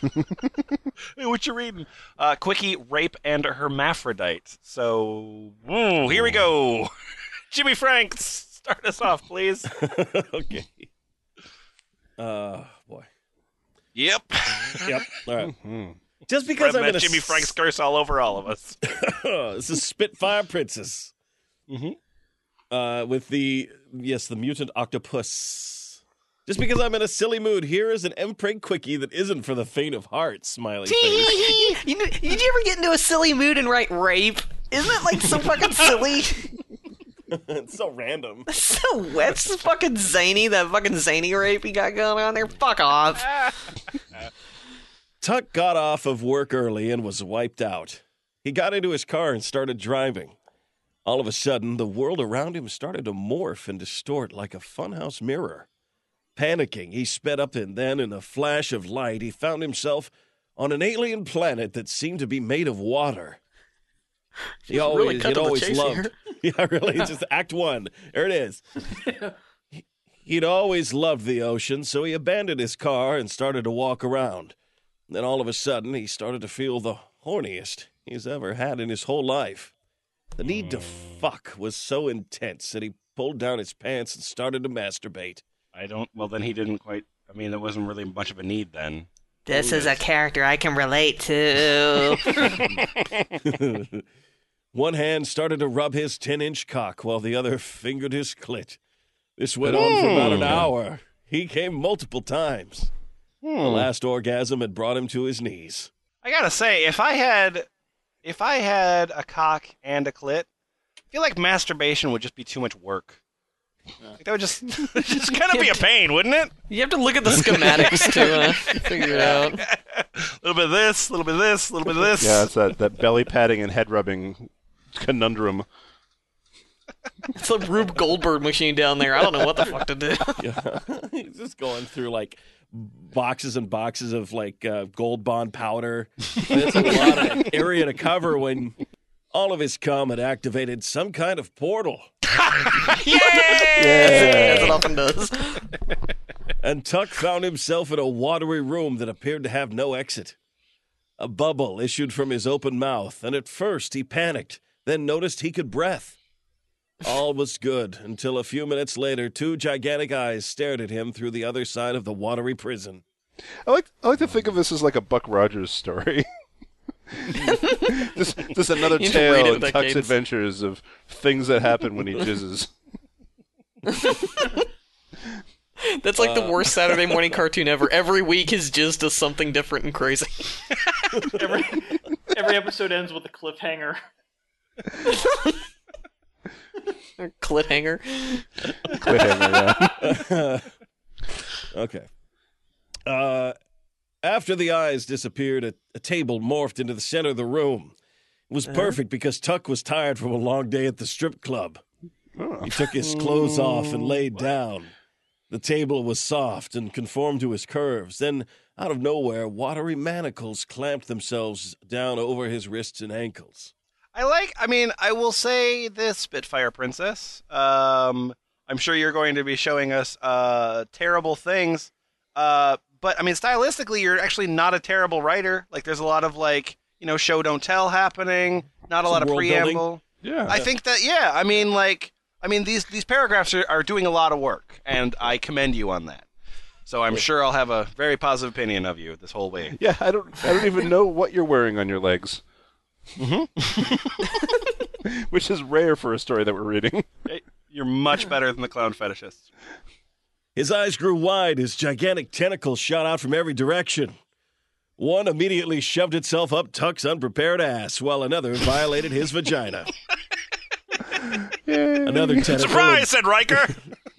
Speaker 1: hey, what you reading? Uh, quickie, rape, and hermaphrodite. So, woo, here we go. Jimmyfranks, start us off, please.
Speaker 4: okay. Uh, boy.
Speaker 1: Yep.
Speaker 4: Yep. All right. Just because
Speaker 1: Spread
Speaker 4: I'm in
Speaker 1: that
Speaker 4: a
Speaker 1: Jimmyfranks curse all over all of us.
Speaker 4: this is Spitfire Princess.
Speaker 1: Mhm.
Speaker 4: Uh, with the yes, the mutant octopus. Just because I'm in a silly mood, here is an Mpreg quickie that isn't for the faint of heart. Smiley face.
Speaker 3: you know, did you ever get into a silly mood and write rape? Isn't it like so fucking silly?
Speaker 4: It's so random.
Speaker 3: so wet, fucking zany. That fucking zany rape you got going on there. Fuck off.
Speaker 4: Tuck got off of work early and was wiped out. He got into his car and started driving. All of a sudden, the world around him started to morph and distort like a funhouse mirror. Panicking, he sped up, and then, in a flash of light, he found himself on an alien planet that seemed to be made of water. He
Speaker 3: really
Speaker 4: always,
Speaker 3: cut
Speaker 4: he'd
Speaker 3: the
Speaker 4: always
Speaker 3: chase
Speaker 4: loved.
Speaker 3: here.
Speaker 4: Yeah, really, just Act One. There it is. He- He'd always loved the ocean, so he abandoned his car and started to walk around. Then all of a sudden, he started to feel the horniest he's ever had in his whole life. The need to fuck was so intense that he pulled down his pants and started to masturbate.
Speaker 1: I don't. Well, then he didn't quite. I mean, there wasn't really much of a need then.
Speaker 3: This is a character I can relate to.
Speaker 4: One hand started to rub his 10 inch cock while the other fingered his clit. This went on for about an hour. He came multiple times. The last orgasm had brought him to his knees.
Speaker 1: I gotta say, if I had, if I had a cock and a clit, I feel like masturbation would just be too much work. Like, that would just, just kind of be a pain, wouldn't it?
Speaker 3: you have to look at the schematics to uh, figure it out.
Speaker 1: A little bit of this, a little bit of this, a little bit of this.
Speaker 5: Yeah, it's that, that belly padding and head rubbing conundrum.
Speaker 3: It's a Rube Goldberg machine down there. I don't know what the fuck to do.
Speaker 4: Yeah. He's just going through like boxes and boxes of like uh, gold bond powder. It's a lot of area to cover when all of his cum had activated some kind of portal.
Speaker 3: As it often does.
Speaker 4: And Tuck found himself in a watery room that appeared to have no exit. A bubble issued from his open mouth, and at first he panicked, then noticed he could breath. All was good until a few minutes later, two gigantic eyes stared at him through the other side of the watery prison.
Speaker 5: I like I like to think of this as like a Buck Rogers story. just, just another
Speaker 3: You have to read it
Speaker 5: tale
Speaker 3: with
Speaker 5: in Tuck's
Speaker 3: cadence.
Speaker 5: adventures of things that happen when he jizzes.
Speaker 3: That's like the uh. worst Saturday morning cartoon ever. Every week his jizz does something different and crazy.
Speaker 2: Every every episode ends with a cliffhanger.
Speaker 3: Cliffhanger.
Speaker 5: Cliffhanger, yeah.
Speaker 4: Okay. Uh, after the eyes disappeared, a, a table morphed into the center of the room. It was perfect because Tuck was tired from a long day at the strip club. He took his clothes off and laid down. The table was soft and conformed to his curves. Then, out of nowhere, watery manacles clamped themselves down over his wrists and ankles.
Speaker 1: I like. I mean, I will say this, Spitfire Princess. Um, I'm sure you're going to be showing us uh, terrible things. Uh, but I mean, stylistically, you're actually not a terrible writer. Like, there's a lot of like, you know, show don't tell happening. Not a
Speaker 4: Some
Speaker 1: lot of
Speaker 4: world building.
Speaker 1: preamble.
Speaker 5: Yeah.
Speaker 1: I think that yeah. I mean, like, I mean these these paragraphs are, are doing a lot of work, and I commend you on that. So I'm sure I'll have a very positive opinion of you this whole way.
Speaker 5: yeah, I don't I don't even know what you're wearing on your legs. Mm-hmm. Which is rare for a story that we're reading.
Speaker 1: Hey, You're much better than the clown fetishists.
Speaker 4: His eyes grew wide, his gigantic tentacles shot out from every direction. One immediately shoved itself up Tuck's unprepared ass, while another violated his vagina. Another tentacle.
Speaker 1: Surprise, said Riker.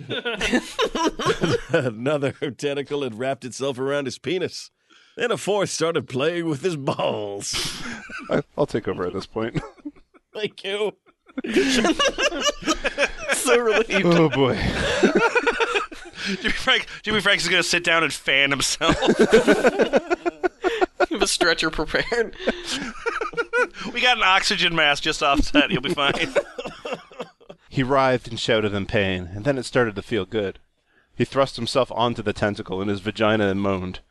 Speaker 4: Another tentacle had wrapped itself around his penis. Then a fourth started playing with his balls.
Speaker 5: I, I'll take over at this point.
Speaker 4: Thank you.
Speaker 3: so relieved.
Speaker 5: oh boy.
Speaker 1: Jimmy Frank. Jimmyfranks is gonna sit down and fan himself.
Speaker 3: You have a stretcher prepared.
Speaker 1: we got an oxygen mask just offset. You'll be fine.
Speaker 5: He writhed and shouted in pain, and then it started to feel good. He thrust himself onto the tentacle in his vagina and moaned.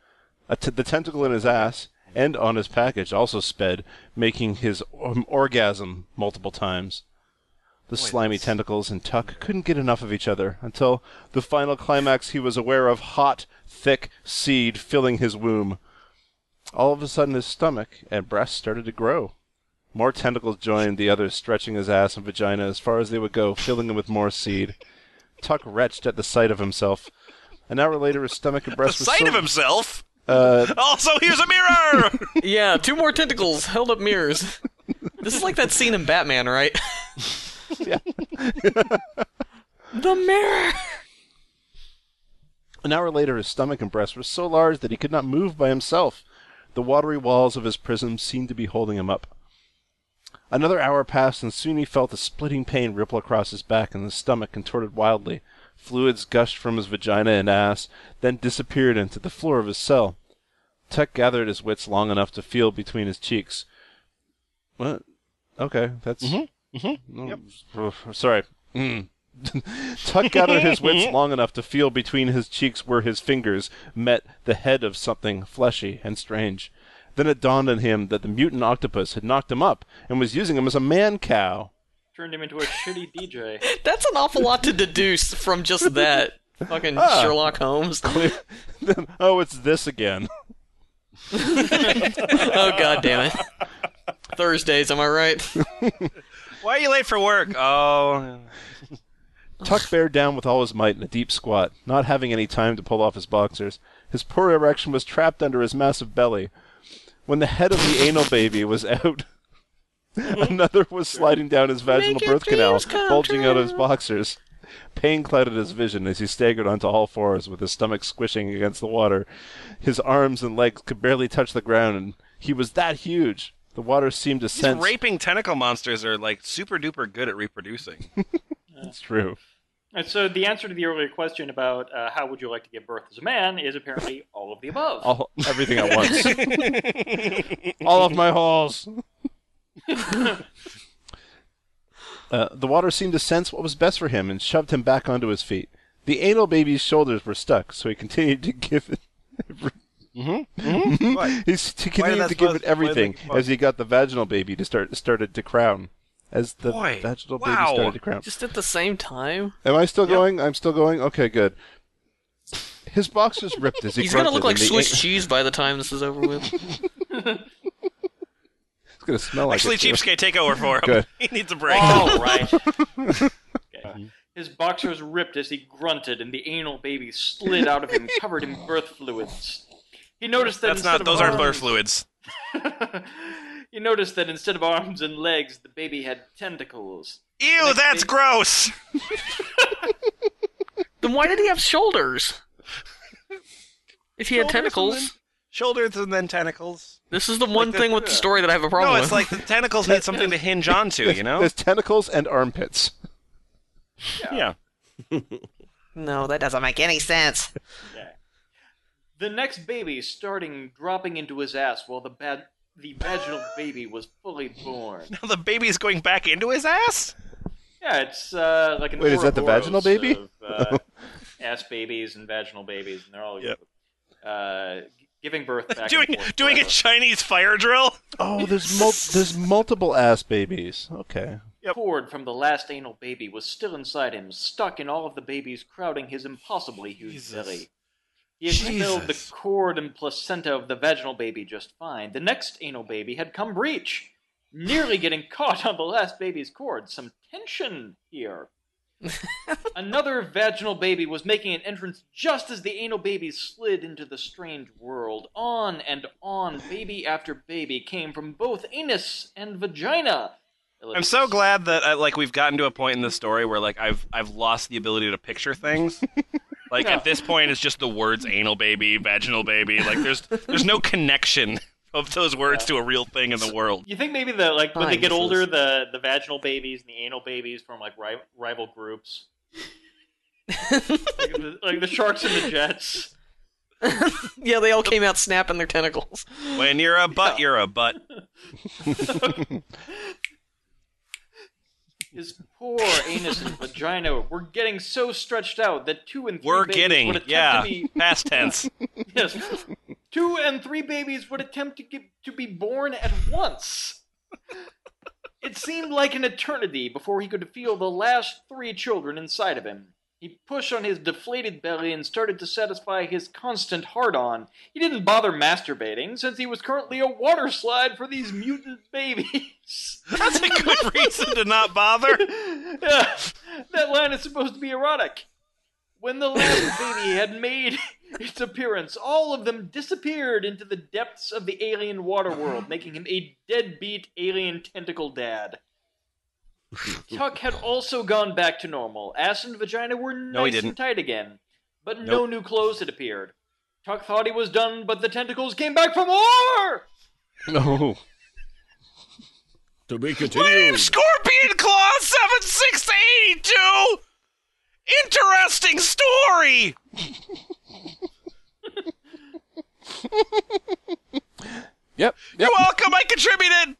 Speaker 5: T- the tentacle in his ass and on his package also sped, making his um, orgasm multiple times. The slimy tentacles and Tuck couldn't get enough of each other until the final climax he was aware of hot, thick seed filling his womb. All of a sudden his stomach and breast started to grow. More tentacles joined the others, stretching his ass and vagina as far as they would go, filling him with more seed. Tuck retched at the sight of himself. An hour later, his stomach and
Speaker 1: the
Speaker 5: breast were
Speaker 1: sight
Speaker 5: so,
Speaker 1: of himself.
Speaker 5: Uh,
Speaker 1: Also, here's a mirror.
Speaker 3: Yeah, two more tentacles held up mirrors. This is like that scene in Batman, right?
Speaker 5: Yeah.
Speaker 3: the mirror.
Speaker 5: An hour later, his stomach and breast were so large that he could not move by himself. The watery walls of his prison seemed to be holding him up. Another hour passed, and soon he felt a splitting pain ripple across his back, and his stomach contorted wildly. Fluids gushed from his vagina and ass, then disappeared into the floor of his cell. Tuck gathered his wits long enough to feel between his cheeks. What? Okay, that's. Mm-hmm. Mm-hmm. Sorry. Mm. Tuck gathered his wits long enough to feel between his cheeks where his fingers met the head of something fleshy and strange. Then it dawned on him that the mutant octopus had knocked him up and was using him as a man cow.
Speaker 2: Turned him into a shitty DJ.
Speaker 3: That's an awful lot to deduce from just that. Fucking
Speaker 5: Ah.
Speaker 3: Sherlock Holmes.
Speaker 5: oh, it's this again.
Speaker 3: Oh god damn it. Thursdays, am I right?
Speaker 1: Why are you late for work? Oh,
Speaker 5: Tuck bared down with all his might in a deep squat, not having any time to pull off his boxers. His poor erection was trapped under his massive belly. When the head of the anal baby was out, another was sliding down his vaginal birth canal,
Speaker 3: dreams come
Speaker 5: bulging out of his boxers. Pain clouded his vision as he staggered onto all fours with his stomach squishing against the water. His arms and legs could barely touch the ground, and he was that huge. The water seemed to
Speaker 1: these
Speaker 5: sense.
Speaker 1: raping tentacle monsters are like super duper good at reproducing.
Speaker 5: That's true.
Speaker 2: And so the answer to the earlier question about uh, how would you like to give birth as a man is apparently all of the above.
Speaker 5: All, everything at once. all of my holes. Uh, the water seemed to sense what was best for him and shoved him back onto his feet. The anal baby's shoulders were stuck, so he continued to give it.
Speaker 1: What?
Speaker 5: He s- he
Speaker 1: that
Speaker 5: continued to give it everything
Speaker 1: why
Speaker 5: as he got the vaginal baby to start started to crown. As the
Speaker 1: Boy,
Speaker 5: vaginal
Speaker 1: wow.
Speaker 5: baby started to crown.
Speaker 3: Just at the same time.
Speaker 5: Am I still going? I'm still going. Okay, good. His box boxers ripped as he
Speaker 3: He's gonna look like Swiss
Speaker 5: an-
Speaker 3: cheese by the time this is over with.
Speaker 5: It's gonna smell like
Speaker 1: Actually,
Speaker 5: it, too.
Speaker 1: cheapskate, take over for him.
Speaker 5: Good.
Speaker 1: he needs a break.
Speaker 2: All right. Okay. His boxers ripped as he grunted, and the anal baby slid out of him, covered in birth fluids. He noticed that
Speaker 1: That's not.
Speaker 2: of
Speaker 1: Those aren't birth fluids.
Speaker 2: he noticed that instead of arms and legs, the baby had tentacles.
Speaker 1: Ew, that's
Speaker 2: big-
Speaker 1: gross.
Speaker 3: then why did he have shoulders? If he had
Speaker 1: Shoulders and
Speaker 3: tentacles.
Speaker 1: then- Shoulders and then tentacles.
Speaker 3: This is the one thing with the story that I have a problem
Speaker 1: No,
Speaker 3: with.
Speaker 1: it's like the tentacles need something to hinge onto, you know?
Speaker 5: There's tentacles and armpits.
Speaker 1: Yeah.
Speaker 3: no, that doesn't make any sense.
Speaker 2: Okay. The next baby starting dropping into his ass while the bad the vaginal baby was fully born.
Speaker 1: Now the baby's going back into his ass?
Speaker 2: Yeah, it's uh, like an
Speaker 5: Wait, is that the vaginal baby?
Speaker 2: Of, uh, ass babies and vaginal babies, and they're all
Speaker 1: Yep.
Speaker 2: uh, g- giving birth back
Speaker 1: doing
Speaker 2: and forth
Speaker 1: doing a. Chinese fire drill?
Speaker 5: Oh, there's mul- there's multiple ass babies. Okay.
Speaker 2: cord from the last anal baby was still inside him, stuck in all of the babies crowding his impossibly huge
Speaker 1: Jesus.
Speaker 2: belly. He had filled the cord and placenta of the vaginal baby just fine. The next anal baby had come breech, nearly getting caught on the last baby's cord. Some tension here. Another vaginal baby was making an entrance just as the anal baby slid into the strange world. On and on, baby after baby came from both anus and vagina.
Speaker 1: I'm so glad that uh, like we've gotten to a point in the story where like I've I've lost the ability to picture things. Like
Speaker 2: Yeah.
Speaker 1: at this point, it's just the words "anal baby," "vaginal baby." Like there's there's no connection of those words to a real thing in the world.
Speaker 2: You think maybe the like when they get older,
Speaker 3: is-
Speaker 2: the the vaginal babies and the anal babies form like ri- rival groups, like, the, like the sharks and the jets.
Speaker 3: yeah, they all came out snapping their tentacles.
Speaker 1: When you're a butt, you're a butt.
Speaker 2: His poor anus and vagina were getting so stretched out that two and 3
Speaker 1: We're
Speaker 2: babies
Speaker 1: getting
Speaker 2: would attempt
Speaker 1: yeah,
Speaker 2: to be
Speaker 1: past tense.
Speaker 2: yes, two and three babies would attempt to get to be born at once. It seemed like an eternity before he could feel the last three children inside of him. He pushed on his deflated belly and started to satisfy his constant hard on. He didn't bother masturbating, since he was currently a water slide for these mutant babies.
Speaker 1: That's a good reason to not bother.
Speaker 2: yeah, that line is supposed to be erotic. When the last baby had made its appearance, all of them disappeared into the depths of the alien water world, making him a deadbeat alien tentacle dad. Tuck had also gone back to normal. Ass and vagina were nice
Speaker 1: No, he didn't.
Speaker 2: and tight again, but no new clothes had appeared. Tuck thought he was done, but the tentacles came back for more!
Speaker 5: No.
Speaker 4: To be
Speaker 1: Leave
Speaker 4: continued.
Speaker 1: Scorpion Claw seven six eighty two. Interesting story.
Speaker 5: Yep. Yep.
Speaker 1: You're welcome. I contributed.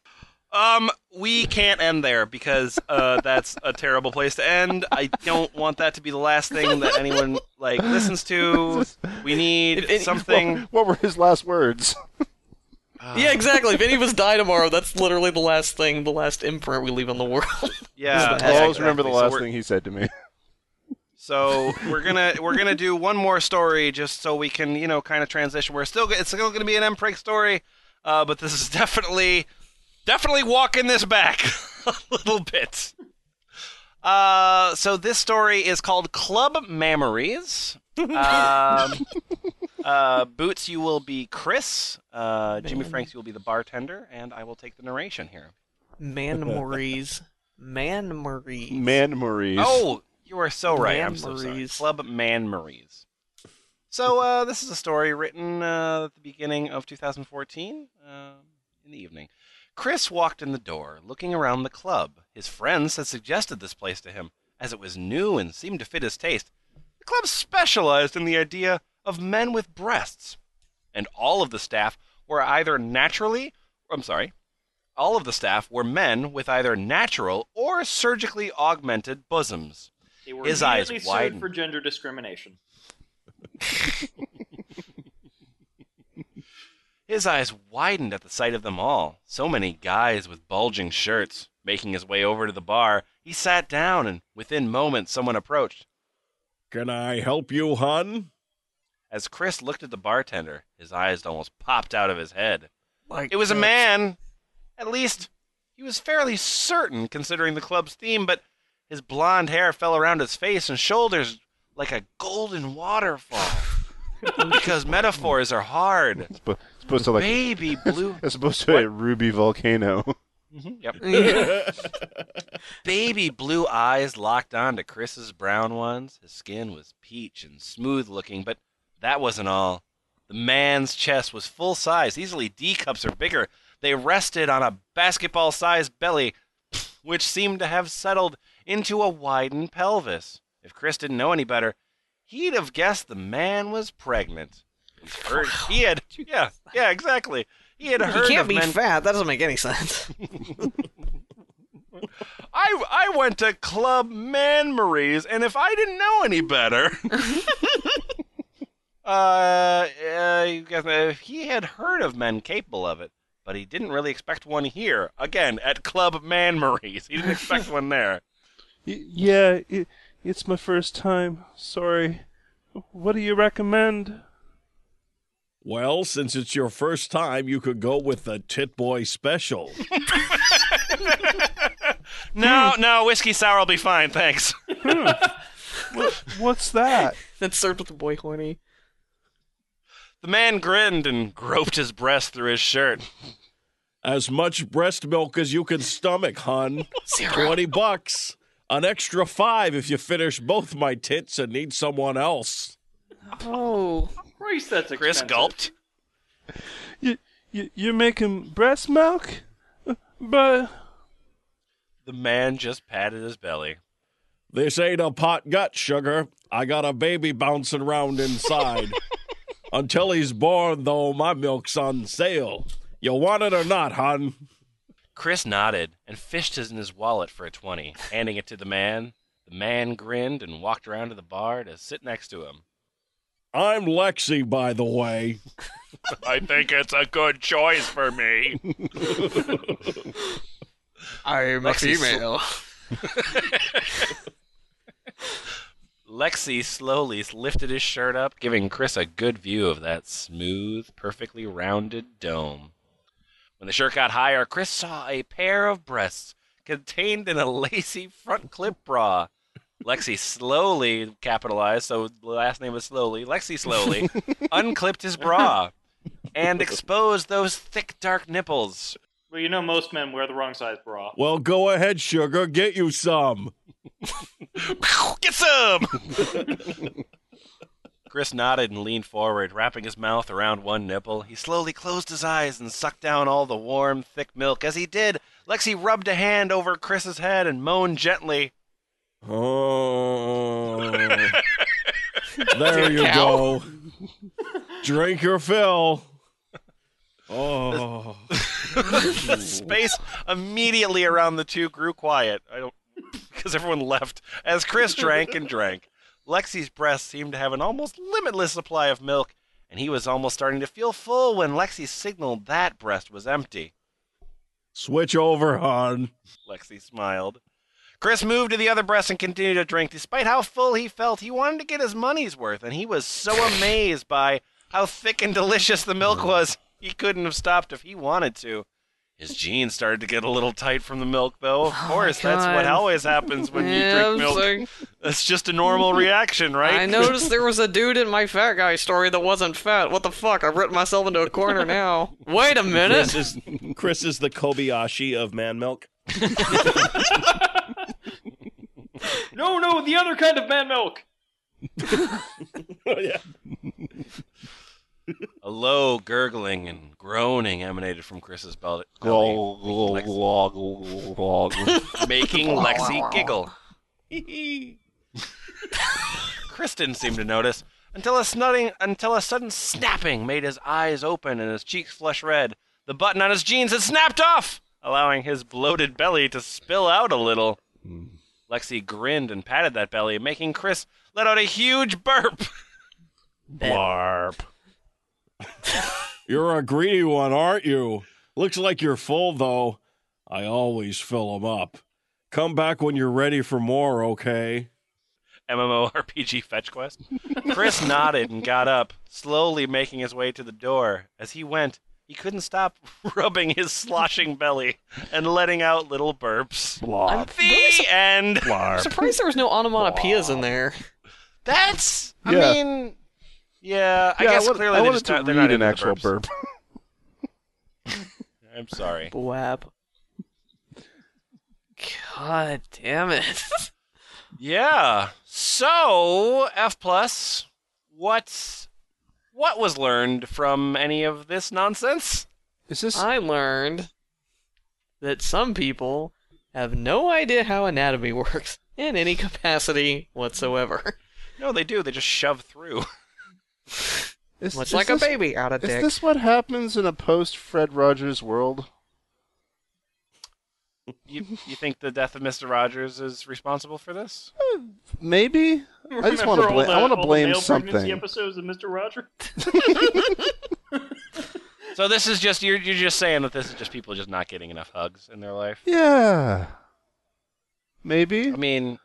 Speaker 1: Um, we can't end there because uh, that's a terrible place to end. I don't want that to be the last thing that anyone like listens to. We need
Speaker 3: If any-
Speaker 1: something.
Speaker 5: What, what were his last words?
Speaker 3: yeah, exactly. If any of us die tomorrow, that's literally the last thing, the last imprint we leave on the world.
Speaker 1: Yeah,
Speaker 3: I'll
Speaker 5: I'll always remember the
Speaker 1: exactly. So
Speaker 5: last thing he said to me.
Speaker 1: So we're gonna we're gonna do one more story just so we can you know kind of transition. We're still it's still gonna be an Mpreg story, uh, but this is definitely definitely walking this back a little bit. Uh, so this story is called Club Memories. Um, uh, Boots, you will be Chris. Uh, Jimmy Franks, you will be the bartender, and I will take the narration here.
Speaker 3: Man Maurice. Man Maurice.
Speaker 5: Man Maurice.
Speaker 1: Oh, you are so right. I'm so sorry. Club Man Maries. So uh, this is a story written uh, at the beginning of 2014 uh, in the evening. Chris walked in the door, looking around the club. His friends had suggested this place to him, as it was new and seemed to fit his taste. The club specialized in the idea of men with breasts, and all of the staff were either naturally, I'm sorry, all of the staff were men with either natural or surgically augmented bosoms.
Speaker 2: They were
Speaker 1: His eyes widened.
Speaker 2: for gender discrimination.
Speaker 1: His eyes widened at the sight of them all. So many guys with bulging shirts. Making his way over to the bar, he sat down, and within moments, someone approached.
Speaker 4: Can I help you, hun?
Speaker 1: As Chris looked at the bartender, his eyes almost popped out of his head.
Speaker 3: Like,
Speaker 1: It was a man. At least, he was fairly certain, considering the club's theme, but his blonde hair fell around his face and shoulders like a golden waterfall. Because metaphors are hard.
Speaker 5: Sp- supposed to like.
Speaker 1: Baby blue.
Speaker 5: It's supposed to be a ruby volcano. Mm-hmm.
Speaker 1: Yep. Baby blue eyes locked onto Chris's brown ones. His skin was peach and smooth looking, but that wasn't all. The man's chest was full size, easily D cups or bigger. They rested on a basketball sized belly, which seemed to have settled into a widened pelvis. If Chris didn't know any better, he'd have guessed the man was pregnant. He he had yeah, yeah, exactly. He had heard.
Speaker 3: You
Speaker 1: heard
Speaker 3: can't
Speaker 1: of
Speaker 3: be
Speaker 1: men
Speaker 3: fat. That doesn't make any sense.
Speaker 1: I I went to Club Man Marie's, and if I didn't know any better, uh, uh, you guys know, he had heard of men capable of it, but he didn't really expect one here. Again, at Club Man Marie's, he didn't expect one there.
Speaker 5: Y- yeah, it, it's my first time. Sorry. What do you recommend?
Speaker 4: Well, since it's your first time, you could go with the Tit Boy Special.
Speaker 1: No, hmm. no, whiskey sour will be fine, thanks. Hmm.
Speaker 5: What's that?
Speaker 3: then served with the boy horny.
Speaker 1: The man grinned and groped his breast through his shirt.
Speaker 4: As much breast milk as you can stomach, hun.
Speaker 3: Zero.
Speaker 4: 20 bucks. An extra five if you finish both my tits and need someone else.
Speaker 3: Oh.
Speaker 2: Christ, that's expensive.
Speaker 1: Chris gulped.
Speaker 5: You, you you're making breast milk, but
Speaker 1: The man just patted his belly.
Speaker 4: This ain't a pot gut, sugar. I got a baby bouncing around inside. Until he's born, though, my milk's on sale. You want it or not, hun?
Speaker 1: Chris nodded and fished his in his wallet for a 20, handing it to the man. The man grinned and walked around to the bar to sit next to him.
Speaker 4: I'm Lexi, by the way.
Speaker 1: I think it's a good choice for me.
Speaker 3: I'm a
Speaker 1: Lexi
Speaker 3: female.
Speaker 1: Lexi slowly lifted his shirt up, giving Chris a good view of that smooth, perfectly rounded dome. When the shirt got higher, Chris saw a pair of breasts contained in a lacy front clip bra. Lexi slowly capitalized, so the last name was slowly. Lexi slowly unclipped his bra and exposed those thick, dark nipples.
Speaker 2: Well, you know most men wear the wrong size bra.
Speaker 4: Well, go ahead, sugar. Get you some.
Speaker 1: Get some! Chris nodded and leaned forward, wrapping his mouth around one nipple. He slowly closed his eyes and sucked down all the warm, thick milk. As he did, Lexi rubbed a hand over Chris's head and moaned gently.
Speaker 4: Oh. there you go. Drink your fill. Oh.
Speaker 1: The space immediately around the two grew quiet. I don't because everyone left as Chris drank and drank. Lexi's breast seemed to have an almost limitless supply of milk, and he was almost starting to feel full when Lexi signaled that breast was empty.
Speaker 4: Switch over, hon.
Speaker 1: Lexi smiled. Chris moved to the other breast and continued to drink. Despite how full he felt, he wanted to get his money's worth, and he was so amazed by how thick and delicious the milk was, he couldn't have stopped if he wanted to. His jeans started to get a little tight from the milk, though. Of oh course, that's what always happens when you drink milk.
Speaker 3: saying-
Speaker 1: That's just a normal reaction, right?
Speaker 3: I noticed there was a dude in my fat guy story that wasn't fat. What the fuck? I've written myself into a corner now. Wait a
Speaker 4: Chris
Speaker 3: minute.
Speaker 4: is Chris is the Kobayashi of man milk.
Speaker 2: No, no, the other kind of man milk.
Speaker 4: oh, yeah.
Speaker 1: A low gurgling and groaning emanated from Chris's bel- belly, making Lexi giggle. Chris didn't seem to notice until a snutting, until a sudden snapping made his eyes open and his cheeks flush red. The button on his jeans had snapped off, allowing his bloated belly to spill out a little. Lexi grinned and patted that belly, making Chris let out a huge burp.
Speaker 5: Blarp.
Speaker 4: You're a greedy one, aren't you? Looks like you're full, though. I always fill 'em up. Come back when you're ready for more, okay?
Speaker 1: MMORPG fetch quest. Chris nodded and got up, slowly making his way to the door. As he went, he couldn't stop rubbing his sloshing belly and letting out little burps.
Speaker 5: Blop.
Speaker 1: The end.
Speaker 3: I'm
Speaker 5: Blarp.
Speaker 3: surprised there was no onomatopoeias in there.
Speaker 1: That's. I
Speaker 5: Yeah.
Speaker 1: mean, yeah. I
Speaker 5: Yeah,
Speaker 1: guess
Speaker 5: want-
Speaker 1: clearly
Speaker 5: I
Speaker 1: they
Speaker 5: wanted
Speaker 1: just
Speaker 5: to
Speaker 1: not, they're
Speaker 5: read
Speaker 1: not
Speaker 5: an
Speaker 1: into the
Speaker 5: actual
Speaker 1: burps.
Speaker 5: burp.
Speaker 1: I'm sorry.
Speaker 3: Blab. God damn it.
Speaker 1: Yeah. So F plus, what what was learned from any of this nonsense?
Speaker 5: Is this
Speaker 3: I learned that some people have no idea how anatomy works in any capacity whatsoever.
Speaker 1: No, they do. They just shove through.
Speaker 5: is,
Speaker 3: Much
Speaker 5: is
Speaker 3: like
Speaker 5: this,
Speaker 3: a baby out of
Speaker 5: Is
Speaker 3: dick.
Speaker 5: this what happens in a post Fred Rogers world?
Speaker 1: You you think the death of Mister Rogers is responsible for this?
Speaker 5: Uh, maybe. I just want to blame.
Speaker 2: the-
Speaker 5: I want to
Speaker 2: all the
Speaker 5: blame
Speaker 2: male
Speaker 5: something.
Speaker 2: episodes of Mr. Rogers.
Speaker 1: So this is just you're you're just saying that this is just people just not getting enough hugs in their life.
Speaker 5: Yeah. Maybe.
Speaker 1: I mean,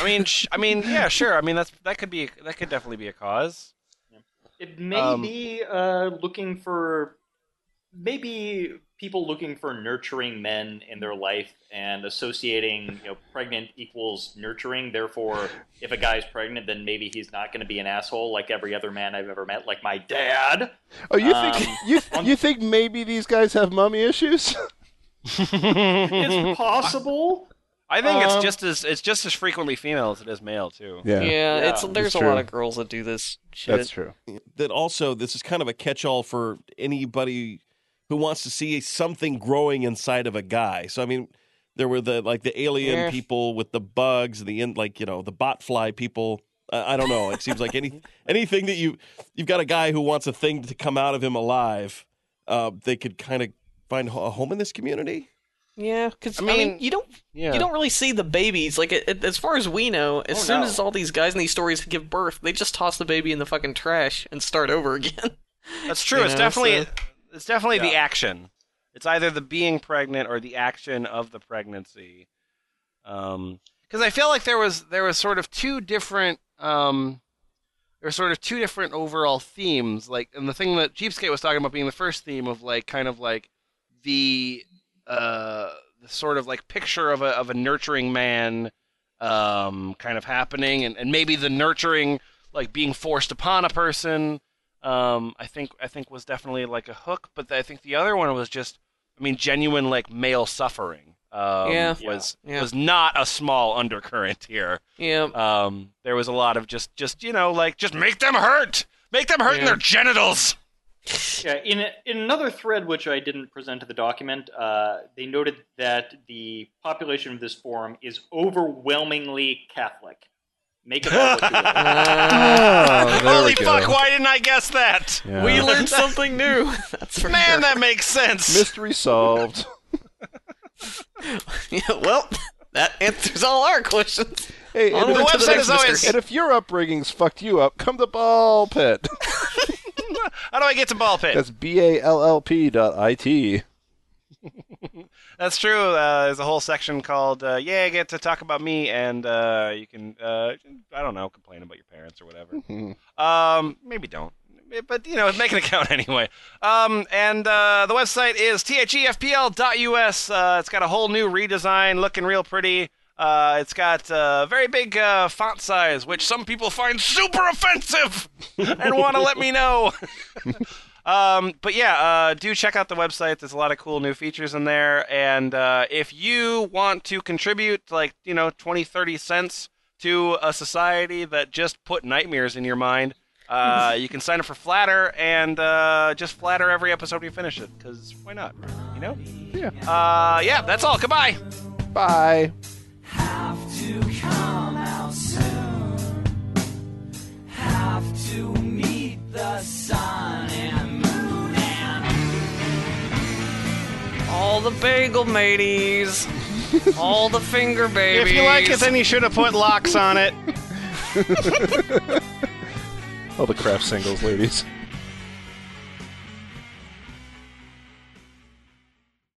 Speaker 1: I mean, sh- I mean, yeah, sure. I mean, that's that could be that could definitely be a cause.
Speaker 2: It may
Speaker 1: Um,
Speaker 2: be uh, looking for maybe people looking for nurturing men in their life and associating you know pregnant equals nurturing. Therefore, if a guy's pregnant, then maybe he's not going to be an asshole like every other man I've ever met, like my dad.
Speaker 5: oh, you
Speaker 2: um,
Speaker 5: think you
Speaker 2: on-
Speaker 5: you think maybe these guys have mummy issues?
Speaker 2: It's possible.
Speaker 1: I think it's
Speaker 2: Um,
Speaker 1: just as it's just as frequently female as it is male too.
Speaker 3: yeah,
Speaker 2: Yeah,
Speaker 3: it's there's
Speaker 5: it's
Speaker 3: a lot of girls that do this shit.
Speaker 5: That's true.
Speaker 4: that also this is kind of a catch-all for anybody who wants to see something growing inside of a guy. So I mean, there were the like the alien
Speaker 3: Yeah.
Speaker 4: people with the bugs, and the in like you know the botfly people. Uh, I don't know. It seems like any anything that you you've got a guy who wants a thing to come out of him alive. Uh, they could kind of find a home in this community.
Speaker 3: Yeah, because
Speaker 1: I
Speaker 3: I mean,
Speaker 1: mean,
Speaker 3: you don't
Speaker 1: Yeah.
Speaker 3: you don't really see the babies. Like it, it- as far as we know, as
Speaker 2: Oh,
Speaker 3: soon
Speaker 2: no.
Speaker 3: as all these guys in these stories give birth, they just toss the baby in the fucking trash and start over again.
Speaker 1: That's true.
Speaker 3: You
Speaker 1: it's
Speaker 3: know,
Speaker 1: definitely
Speaker 3: so-
Speaker 1: it's definitely the action. It's either the being pregnant or the action of the pregnancy. Um, because I feel like there was there was sort of two different um, there were sort of two different overall themes. Like, and the thing that Cheapskate was talking about being the first theme of like kind of like the uh the sort of like picture of a of a nurturing man um kind of happening and, and maybe the nurturing like being forced upon a person um i think i think was definitely like a hook. But i think the other one was just i mean genuine like male suffering um
Speaker 3: Yeah.
Speaker 1: was
Speaker 3: Yeah.
Speaker 1: was not a small undercurrent here.
Speaker 3: Yeah,
Speaker 1: um there was a lot of just just you know like just make them hurt! Make them hurt in their genitals
Speaker 2: Yeah, in in another thread which I didn't present to the document, uh, they noted that the population of this forum is overwhelmingly Catholic. Make it all what you will.
Speaker 5: Oh,
Speaker 1: holy
Speaker 5: go.
Speaker 1: fuck why didn't i guess that
Speaker 5: Yeah.
Speaker 3: we learned something new. That's
Speaker 1: man
Speaker 3: sure.
Speaker 1: that makes sense
Speaker 5: Mystery solved.
Speaker 3: Yeah, well, that answers all our questions.
Speaker 5: Hey, and if,
Speaker 3: to the
Speaker 1: website
Speaker 3: next
Speaker 1: is always-
Speaker 5: and if your upbringing's fucked you up, come to Ball Pit.
Speaker 1: how do i get to ball pit
Speaker 5: That's b a l l p dot i t.
Speaker 1: That's true. Uh, there's a whole section called uh, "Yeah, I get to talk about me," and uh, you can, uh, I don't know, complain about your parents or whatever. Um, maybe don't, but you know, make an account anyway. Um, and uh, the website is thefpl.us. Uh, it's got a whole new redesign, looking real pretty. Uh, it's got uh, very big uh, font size, which some people find super offensive and want to let me know. Um, but yeah, uh, do check out the website. There's a lot of cool new features in there. And uh, if you want to contribute, like, you know, 20, 30 cents to a society that just put nightmares in your mind, uh, you can sign up for Flattr and uh, just flatter every episode you finish it. Because why not? You know?
Speaker 5: Yeah.
Speaker 1: Uh, yeah, that's all. Goodbye.
Speaker 5: Bye.
Speaker 3: All the bagel mateys. all the finger babies.
Speaker 1: If you like it, then you should have put locks on it.
Speaker 5: All the craft singles, ladies.